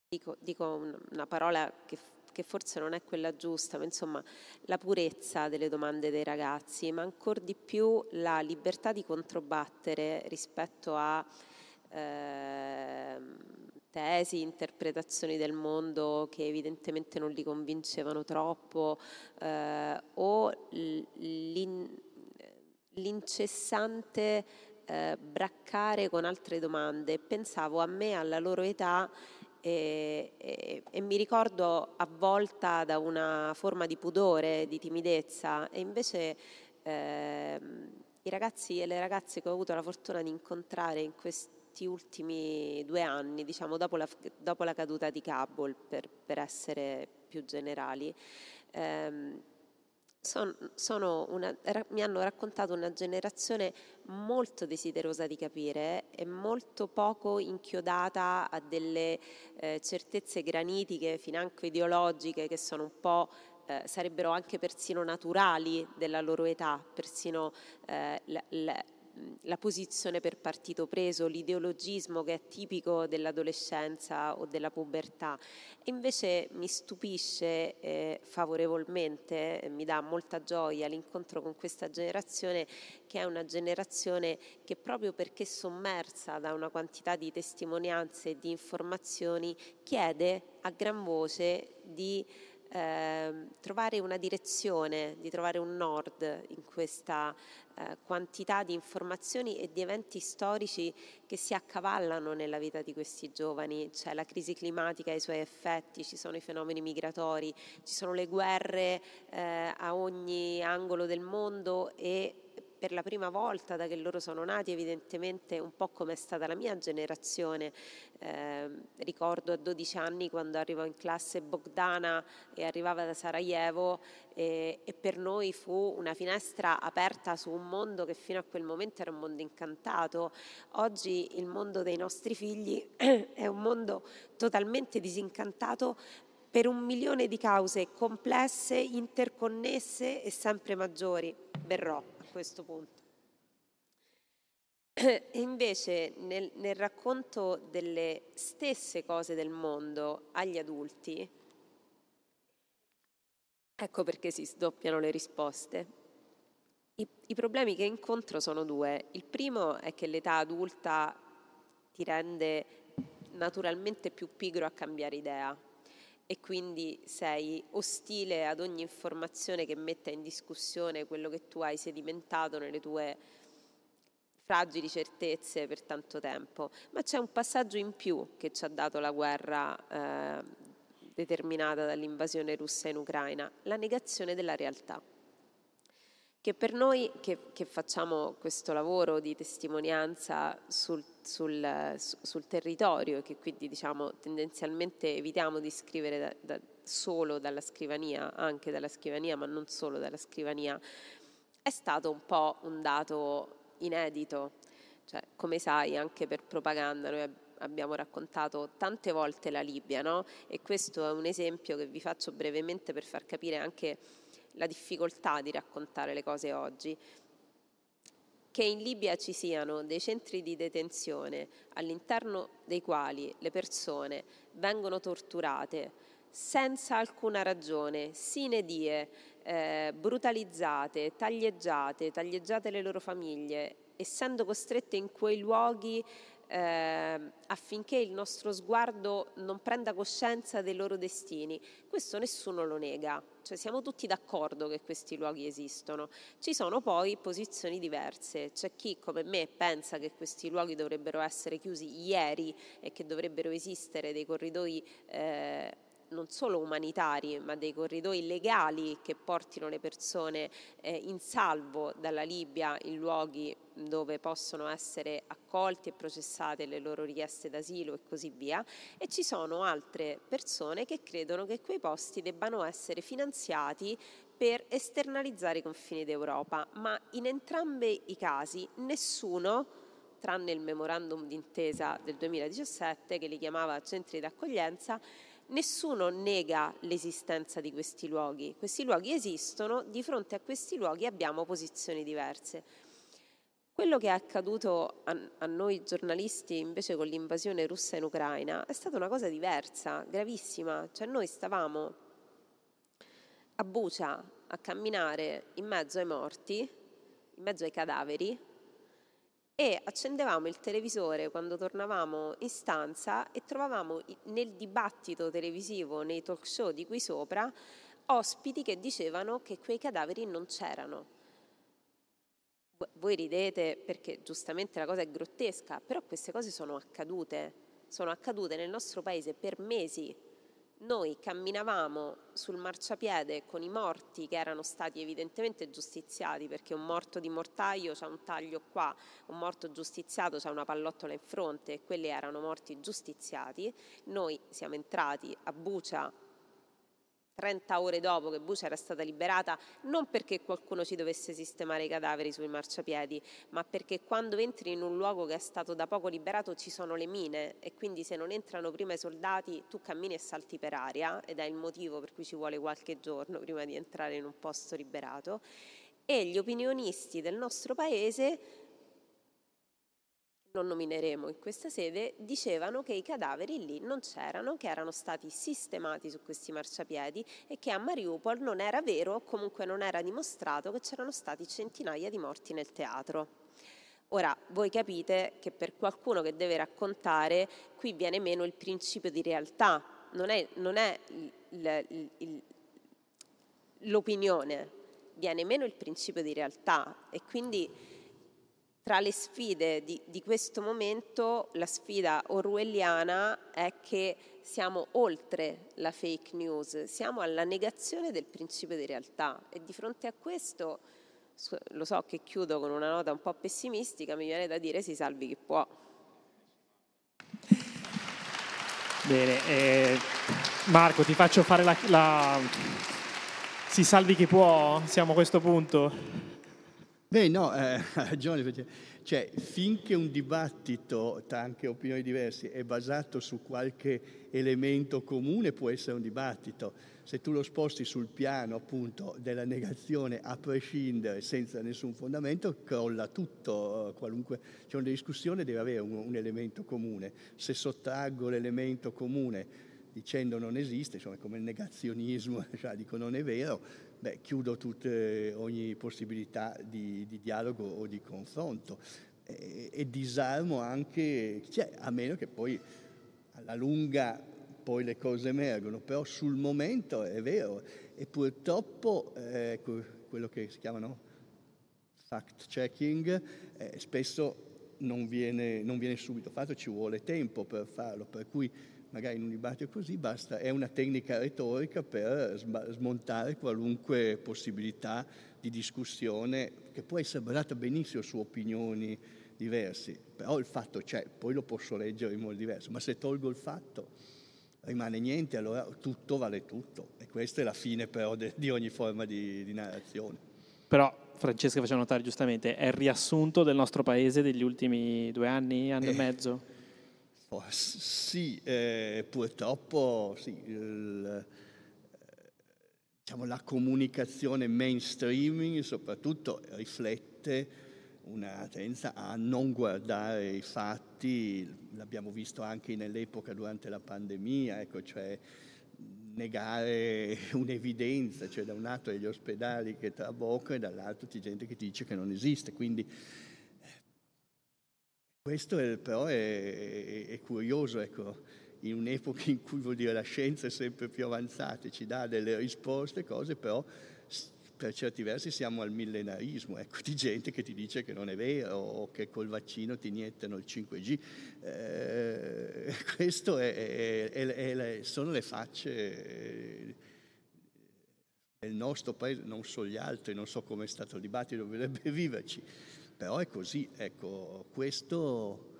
dico, dico, una parola che che forse non è quella giusta, ma insomma la purezza delle domande dei ragazzi, ma ancora di più la libertà di controbattere rispetto a eh, tesi, interpretazioni del mondo che evidentemente non li convincevano troppo eh, o l'in, l'incessante eh, braccare con altre domande. Pensavo a me alla loro età e, e, e, mi ricordo avvolta da una forma di pudore, di timidezza e invece eh, i ragazzi e le ragazze che ho avuto la fortuna di incontrare in questi ultimi due anni, diciamo dopo la, dopo la caduta di Kabul per, per essere più generali, ehm, son, sono una, mi hanno raccontato una generazione molto desiderosa di capire e molto poco inchiodata a delle eh, certezze granitiche, financo ideologiche, che sono un po' eh, sarebbero anche persino naturali della loro età, persino eh, la, la posizione per partito preso, l'ideologismo che è tipico dell'adolescenza o della pubertà. E invece mi stupisce eh, favorevolmente, mi dà molta gioia l'incontro con questa generazione che è una generazione che proprio perché sommersa da una quantità di testimonianze e di informazioni chiede a gran voce di eh, trovare una direzione, di trovare un nord in questa eh, quantità di informazioni e di eventi storici che si accavallano nella vita di questi giovani. C'è la crisi climatica e i suoi effetti, ci sono i fenomeni migratori, ci sono le guerre eh, a ogni angolo del mondo e per la prima volta da che loro sono nati, evidentemente un po' come è stata la mia generazione. Eh, ricordo a 12 anni quando arrivò in classe Bogdana e arrivava da Sarajevo e, e per noi fu una finestra aperta su un mondo che fino a quel momento era un mondo incantato. Oggi il mondo dei nostri figli è un mondo totalmente disincantato per un milione di cause complesse, interconnesse e sempre maggiori. Berrò questo punto. E invece nel, nel racconto delle stesse cose del mondo agli adulti, ecco perché si sdoppiano le risposte. I, I, problemi che incontro sono due. Il primo è che l'età adulta ti rende naturalmente più pigro a cambiare idea e quindi sei ostile ad ogni informazione che metta in discussione quello che tu hai sedimentato nelle tue fragili certezze per tanto tempo. Ma c'è un passaggio in più che ci ha dato la guerra eh, determinata dall'invasione russa in Ucraina, la negazione della realtà che per noi che, che, facciamo questo lavoro di testimonianza sul, sul, sul, territorio e che quindi diciamo, tendenzialmente evitiamo di scrivere da, da, solo dalla scrivania, anche dalla scrivania, ma non solo dalla scrivania, è stato un po' un dato inedito. Cioè, come sai, anche per propaganda noi abbiamo raccontato tante volte la Libia, no? E questo è un esempio che vi faccio brevemente per far capire anche la difficoltà di raccontare le cose oggi, che in Libia ci siano dei centri di detenzione all'interno dei quali le persone vengono torturate senza alcuna ragione, sine die, eh, brutalizzate, taglieggiate, taglieggiate le loro famiglie, essendo costrette in quei luoghi eh, affinché il nostro sguardo non prenda coscienza dei loro destini. Questo nessuno lo nega, cioè siamo tutti d'accordo che questi luoghi esistono. Ci sono poi posizioni diverse, c'è chi come me pensa che questi luoghi dovrebbero essere chiusi ieri e che dovrebbero esistere dei corridoi eh, non solo umanitari, ma dei corridoi legali che portino le persone eh, in salvo dalla Libia in luoghi dove possono essere accolti e processate le loro richieste d'asilo e così via. E ci sono altre persone che credono che quei posti debbano essere finanziati per esternalizzare i confini d'Europa, ma in entrambi i casi nessuno tranne il memorandum d'intesa del 2017 che li chiamava centri d'accoglienza, Nessuno nega l'esistenza di questi luoghi, questi luoghi esistono, di fronte a questi luoghi abbiamo posizioni diverse. Quello che è accaduto a, a, noi giornalisti invece con l'invasione russa in Ucraina è stata una cosa diversa, gravissima. Cioè noi stavamo a Bucia a camminare in mezzo ai morti, in mezzo ai cadaveri, e accendevamo il televisore quando tornavamo in stanza e trovavamo nel dibattito televisivo, nei talk show di qui sopra, ospiti che dicevano che quei cadaveri non c'erano. Voi ridete perché giustamente la cosa è grottesca, però queste cose sono accadute, sono accadute nel nostro paese per mesi noi camminavamo sul marciapiede con i morti che erano stati evidentemente giustiziati perché un morto di mortaio ha un taglio qua, un morto giustiziato ha una pallottola in fronte e quelli erano morti giustiziati. Noi siamo entrati a Bucia 30 ore dopo che Bucia era stata liberata, non perché qualcuno ci dovesse sistemare i cadaveri sui marciapiedi, ma perché quando entri in un luogo che è stato da poco liberato ci sono le mine e quindi se non entrano prima i soldati tu cammini e salti per aria ed è il motivo per cui ci vuole qualche giorno prima di entrare in un posto liberato. E gli opinionisti del nostro paese non nomineremo in questa sede, dicevano che i cadaveri lì non c'erano, che erano stati sistemati su questi marciapiedi e che a Mariupol non era vero, comunque non era dimostrato che c'erano stati centinaia di morti nel teatro. Ora, voi capite che per qualcuno che deve raccontare, qui viene meno il principio di realtà, non è, non è l'opinione, viene meno il principio di realtà e quindi tra le sfide di, di, questo momento, la sfida orwelliana è che siamo oltre la fake news, siamo alla negazione del principio di realtà e di fronte a questo, lo so che chiudo con una nota un po' pessimistica, mi viene da dire si salvi chi può. Bene, eh, Marco ti faccio fare la, la... Si salvi chi può? Siamo a questo punto. Beh, no, eh, ha ragione, perché cioè, finché un dibattito tra anche opinioni diverse è basato su qualche elemento comune può essere un dibattito. Se tu lo sposti sul piano appunto della negazione a prescindere, senza nessun fondamento, crolla tutto, qualunque c'è una discussione deve avere un, un elemento comune. Se sottraggo l'elemento comune dicendo non esiste, insomma come il negazionismo, cioè dico non è vero, beh, chiudo tutte, ogni possibilità di, di, dialogo o di confronto. E, e disarmo anche, cioè, a meno che poi alla lunga poi le cose emergono, però sul momento è vero. E purtroppo eh, quello che si chiamano fact checking eh, spesso non viene, non viene subito fatto, ci vuole tempo per farlo, per cui magari in un dibattito così basta, è una tecnica retorica per smontare qualunque possibilità di discussione che può essere basata benissimo su opinioni diverse, però il fatto c'è, poi lo posso leggere in modo diverso, ma se tolgo il fatto rimane niente, allora tutto vale tutto e questa è la fine però de, di ogni forma di, di narrazione. Però Francesca faceva notare giustamente, è il riassunto del nostro paese degli ultimi due anni, anno eh, e mezzo? Sì, eh, purtroppo sì, il, diciamo, la comunicazione mainstreaming soprattutto riflette una tendenza a non guardare i fatti, l'abbiamo visto anche nell'epoca durante la pandemia, ecco, cioè negare un'evidenza, cioè da un lato gli ospedali che traboccano e dall'altro c'è gente che dice che non esiste. Quindi questo è, però è, è, curioso, ecco, in un'epoca in cui vuol dire la scienza è sempre più avanzata, ci dà delle risposte, cose, però per certi versi siamo al millenarismo, ecco, di gente che ti dice che non è vero o che col vaccino ti iniettano il 5G. Eh, questo è, è, sono le facce del nostro paese, non so gli altri, non so come è stato il dibattito, dovrebbe viverci, però è così, ecco, questo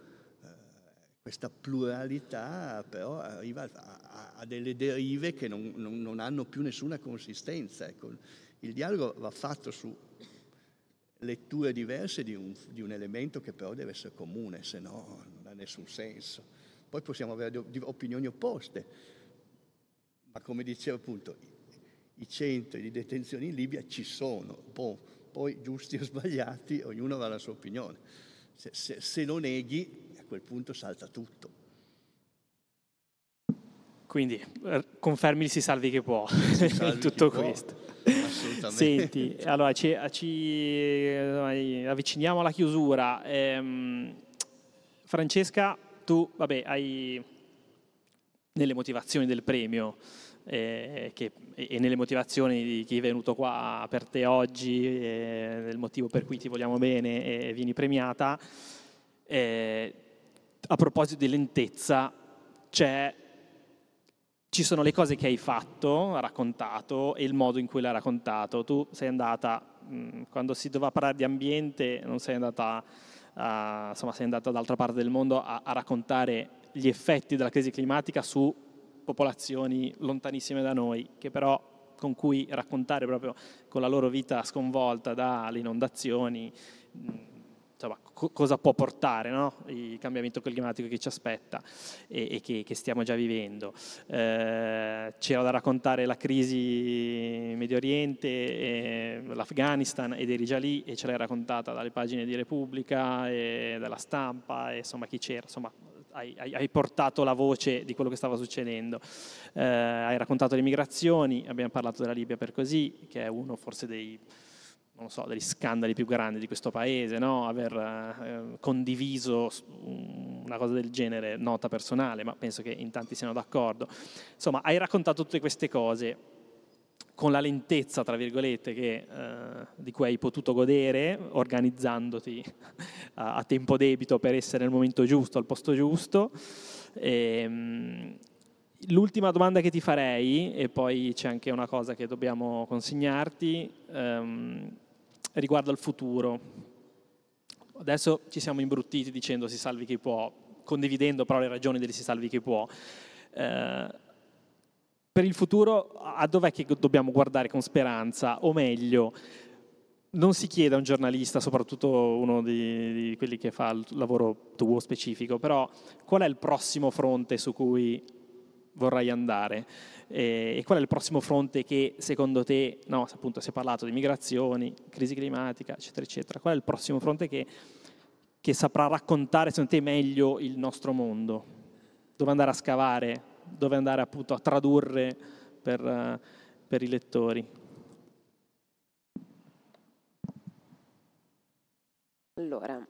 questa pluralità però arriva a, a delle derive che non, non, non, hanno più nessuna consistenza. Ecco. Il dialogo va fatto su letture diverse di un, di un, elemento che però deve essere comune, se no non ha nessun senso. Poi possiamo avere opinioni opposte, ma come dicevo appunto, i centri di detenzione in Libia ci sono, poi giusti o sbagliati, ognuno avrà la sua opinione. Se, se, se lo neghi a quel punto salta tutto. Quindi eh, confermi si salvi che può in tutto questo. Può, Senti, allora ci, ci avviciniamo alla chiusura. Ehm, Francesca, tu vabbè, hai nelle motivazioni del premio eh, che, e nelle motivazioni di chi è venuto qua per te oggi, eh, del motivo per cui ti vogliamo bene e vieni premiata, eh, a proposito di lentezza, ci sono le cose che hai fatto, raccontato e il modo in cui l'hai raccontato. Tu sei andata, mm, quando si doveva parlare di ambiente, non sei andata, a, insomma, sei andata dall'altra parte del mondo a, a raccontare gli effetti della crisi climatica su popolazioni lontanissime da noi, che però con cui raccontare proprio con la loro vita sconvolta dalle inondazioni mm, insomma, co- cosa può portare no? il cambiamento climatico che ci aspetta e, e che, che, stiamo già vivendo. Eh, c'era da raccontare la crisi in Medio Oriente, eh, l'Afghanistan ed eri già lì e ce l'hai raccontata dalle pagine di Repubblica e dalla stampa, e, insomma chi c'era, insomma hai, hai, portato la voce di quello che stava succedendo. Eh, hai raccontato le migrazioni, abbiamo parlato della Libia per così, che è uno forse dei so, degli scandali più grandi di questo paese, no? aver eh, condiviso una cosa del genere, nota personale, ma penso che in tanti siano d'accordo. Insomma, hai raccontato tutte queste cose con la lentezza, tra virgolette, che, eh, di cui hai potuto godere, organizzandoti a, a, tempo debito per essere nel momento giusto, al posto giusto. E, ehm, L'ultima domanda che ti farei, e poi c'è anche una cosa che dobbiamo consegnarti, ehm, riguardo al futuro. Adesso ci siamo imbruttiti dicendo si salvi chi può, condividendo però le ragioni del si salvi chi può. Eh, per il futuro a dov'è che dobbiamo guardare con speranza? O meglio, non si chiede a un giornalista, soprattutto uno di, di, quelli che fa il lavoro tuo specifico, però qual è il prossimo fronte su cui vorrai andare? E qual è il prossimo fronte che secondo te, no, appunto si è parlato di migrazioni, crisi climatica, eccetera, eccetera, qual è il prossimo fronte che, che saprà raccontare secondo te meglio il nostro mondo? Dove andare a scavare, dove andare appunto a tradurre per, uh, per i lettori? Allora,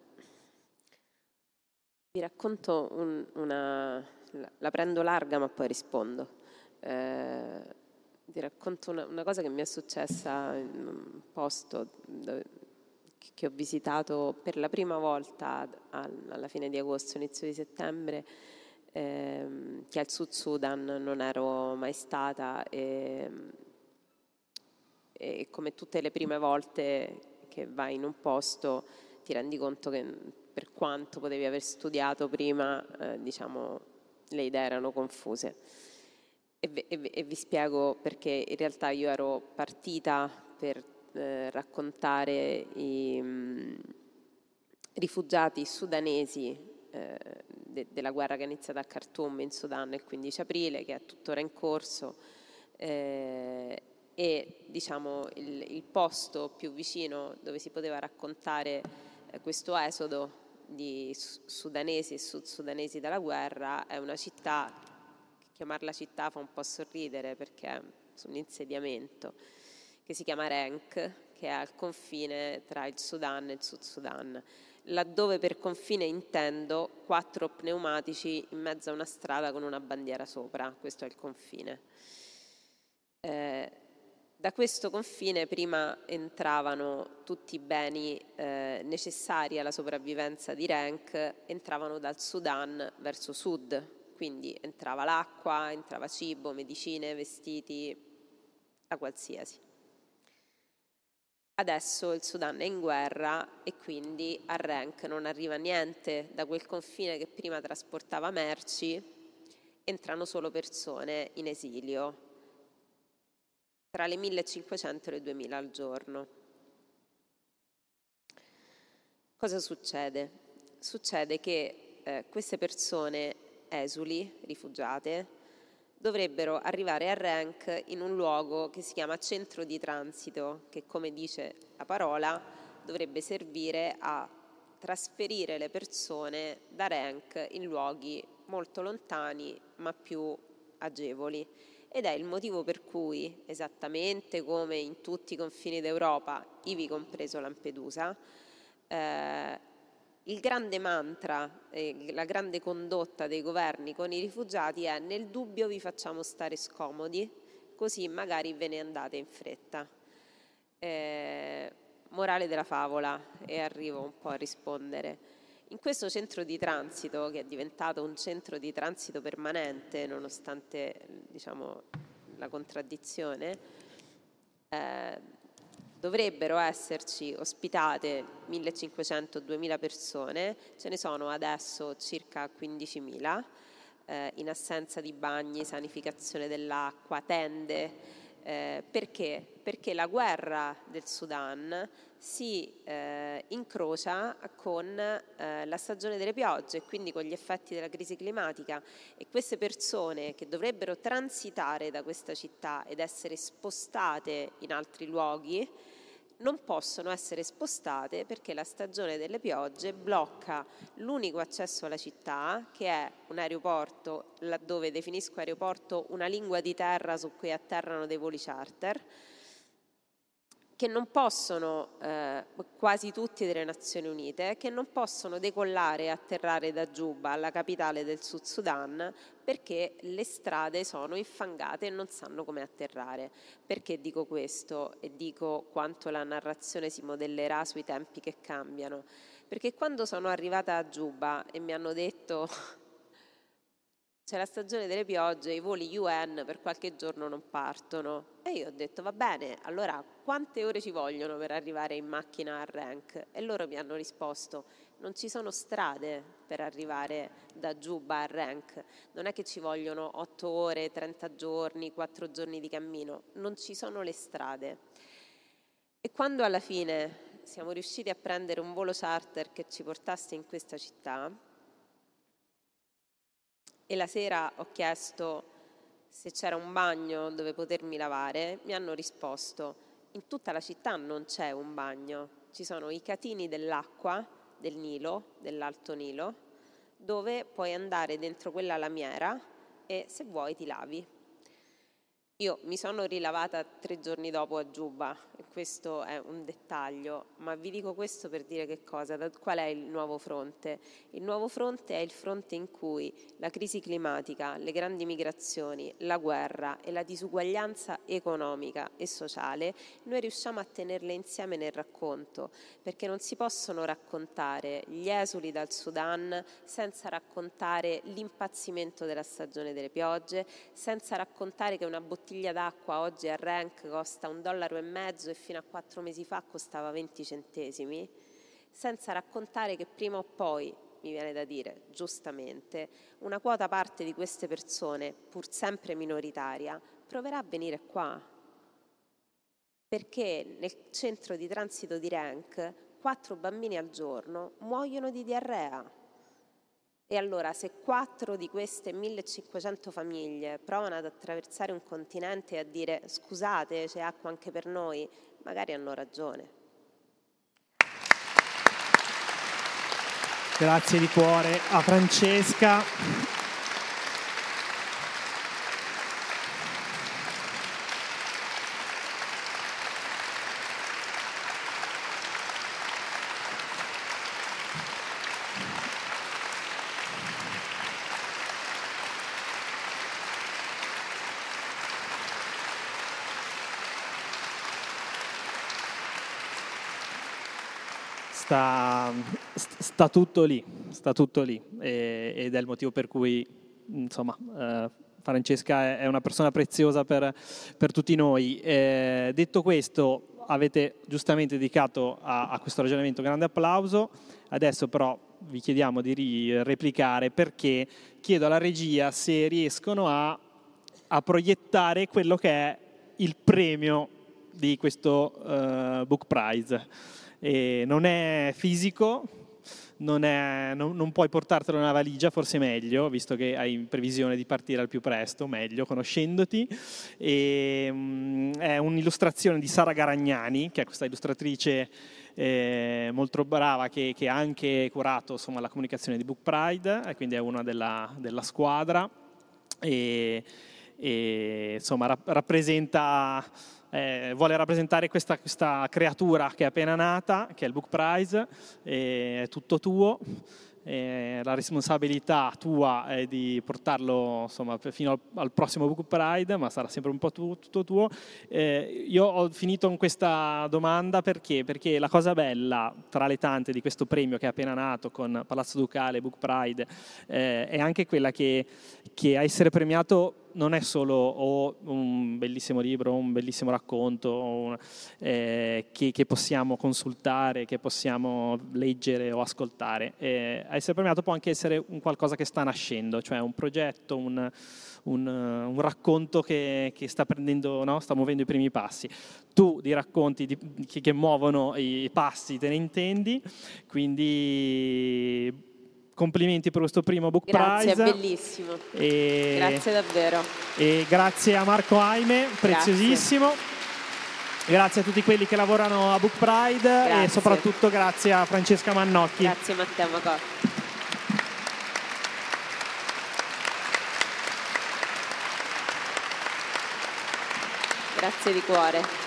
vi racconto un, una, la prendo larga ma poi rispondo. Eh, ti racconto una, una, cosa che mi è successa in un posto dove, che ho visitato per la prima volta alla fine di agosto, inizio di settembre, ehm, che al Sud Sudan non ero mai stata e, e come tutte le prime volte che vai in un posto ti rendi conto che per quanto potevi aver studiato prima, eh, diciamo, le idee erano confuse. E, e, e, vi spiego perché in realtà io ero partita per eh, raccontare i mh, mm, rifugiati sudanesi eh, de, della guerra che è iniziata a Khartoum in Sudan il 15 aprile, che è tuttora in corso. Eh, e diciamo il, il, posto più vicino dove si poteva raccontare eh, questo esodo di sudanesi e sud sudanesi dalla guerra è una città chiamarla città fa un po' sorridere perché è sull'insediamento, che si chiama Renk, che è al confine tra il Sudan e il Sud Sudan, laddove per confine intendo quattro pneumatici in mezzo a una strada con una bandiera sopra, questo è il confine. Eh, da questo confine prima entravano tutti i beni eh, necessari alla sopravvivenza di Renk, entravano dal Sudan verso sud, quindi entrava l'acqua, entrava cibo, medicine, vestiti, a qualsiasi. Adesso il Sudan è in guerra e quindi a Renk non arriva niente da quel confine che prima trasportava merci, entrano solo persone in esilio, tra le 1500 e le 2000 al giorno. Cosa succede? Succede che eh, queste persone esuli, rifugiate, dovrebbero arrivare a Rank in un luogo che si chiama centro di transito, che come dice la parola dovrebbe servire a trasferire le persone da Rank in luoghi molto lontani ma più agevoli. Ed è il motivo per cui, esattamente come in tutti i confini d'Europa, ivi compreso Lampedusa, eh, il grande mantra, la grande condotta dei governi con i rifugiati è nel dubbio vi facciamo stare scomodi, così magari ve ne andate in fretta. Eh, morale della favola, e arrivo un po' a rispondere. In questo centro di transito, che è diventato un centro di transito permanente, nonostante diciamo, la contraddizione, eh, dovrebbero esserci ospitate 1500-2000 persone, ce ne sono adesso circa 15.000, eh, in assenza di bagni, sanificazione dell'acqua, tende. Eh, perché? Perché la guerra del Sudan si eh, incrocia con eh, la stagione delle piogge e quindi con gli effetti della crisi climatica e queste persone che dovrebbero transitare da questa città ed essere spostate in altri luoghi non possono essere spostate perché la stagione delle piogge blocca l'unico accesso alla città, che è un aeroporto, laddove definisco aeroporto una lingua di terra su cui atterrano dei voli charter, che non possono, eh, quasi tutti delle Nazioni Unite, che non possono decollare e atterrare da Juba, la capitale del Sud Sudan, perché le strade sono infangate e non sanno come atterrare. Perché dico questo e dico quanto la narrazione si modellerà sui tempi che cambiano? Perché quando sono arrivata a Juba e mi hanno detto c'è la stagione delle piogge, i voli UN per qualche giorno non partono. E io ho detto, va bene, allora quante ore ci vogliono per arrivare in macchina a Rank? E loro mi hanno risposto, non ci sono strade per arrivare da Juba a Rank. Non è che ci vogliono 8 ore, 30 giorni, 4 giorni di cammino, non ci sono le strade. E quando alla fine siamo riusciti a prendere un volo charter che ci portasse in questa città, e la sera ho chiesto se c'era un bagno dove potermi lavare, mi hanno risposto in tutta la città non c'è un bagno, ci sono i catini dell'acqua del Nilo, dell'Alto Nilo, dove puoi andare dentro quella lamiera e se vuoi ti lavi. Io mi sono rilavata tre giorni dopo a Giuba, questo è un dettaglio, ma vi dico questo per dire che cosa, qual è il nuovo fronte? Il nuovo fronte è il fronte in cui la crisi climatica, le grandi migrazioni, la guerra e la disuguaglianza economica e sociale, noi riusciamo a tenerle insieme nel racconto, perché non si possono raccontare gli esuli dal Sudan senza raccontare l'impazzimento della stagione delle piogge, senza raccontare che una bottiglia bottiglia d'acqua oggi a Rank costa un dollaro e mezzo e fino a quattro mesi fa costava 20 centesimi, senza raccontare che prima o poi, mi viene da dire, giustamente, una quota parte di queste persone, pur sempre minoritaria, proverà a venire qua. Perché nel centro di transito di Rank quattro bambini al giorno muoiono di diarrea. E allora se quattro di queste 1500 famiglie provano ad attraversare un continente e a dire scusate c'è acqua anche per noi, magari hanno ragione. Grazie di cuore a Francesca. sta, sta, tutto lì, sta tutto lì e, ed è il motivo per cui insomma, eh, Francesca è una persona preziosa per, per tutti noi. Eh, detto questo, avete giustamente dedicato a, a, questo ragionamento un grande applauso, adesso però vi chiediamo di replicare perché chiedo alla regia se riescono a, a proiettare quello che è il premio di questo uh, Book Prize. E non è fisico, non, è, non, non, puoi portartelo nella valigia, forse meglio, visto che hai in previsione di partire al più presto, meglio, conoscendoti. E, um, è un'illustrazione di Sara Garagnani, che è questa illustratrice eh, molto brava che, ha anche curato insomma, la comunicazione di Book Pride, e quindi è una della, della squadra. E, e insomma rappresenta eh, vuole rappresentare questa, questa, creatura che è appena nata, che è il Book Prize, è tutto tuo. La responsabilità tua è di portarlo insomma, fino al, al, prossimo Book Pride, ma sarà sempre un po' tu, tutto tuo. Eh, io ho finito con questa domanda perché? Perché la cosa bella tra le tante di questo premio che è appena nato con Palazzo Ducale, Book Pride, eh, è anche quella che, che a essere premiato non è solo o un bellissimo libro, un bellissimo racconto eh, che, che, possiamo consultare, che possiamo leggere o ascoltare. Eh, essere premiato può anche essere un qualcosa che sta nascendo, cioè un progetto, un, un, un racconto che, che sta, prendendo, no? sta muovendo i primi passi. Tu di racconti di, che, che muovono i passi te ne intendi, quindi complimenti per questo primo book grazie, prize. Grazie, bellissimo. E, grazie davvero. E grazie a Marco Aime, preziosissimo. Grazie. grazie. a tutti quelli che lavorano a Book Pride grazie. e soprattutto grazie a Francesca Mannocchi. Grazie Matteo Macotti. Grazie di cuore.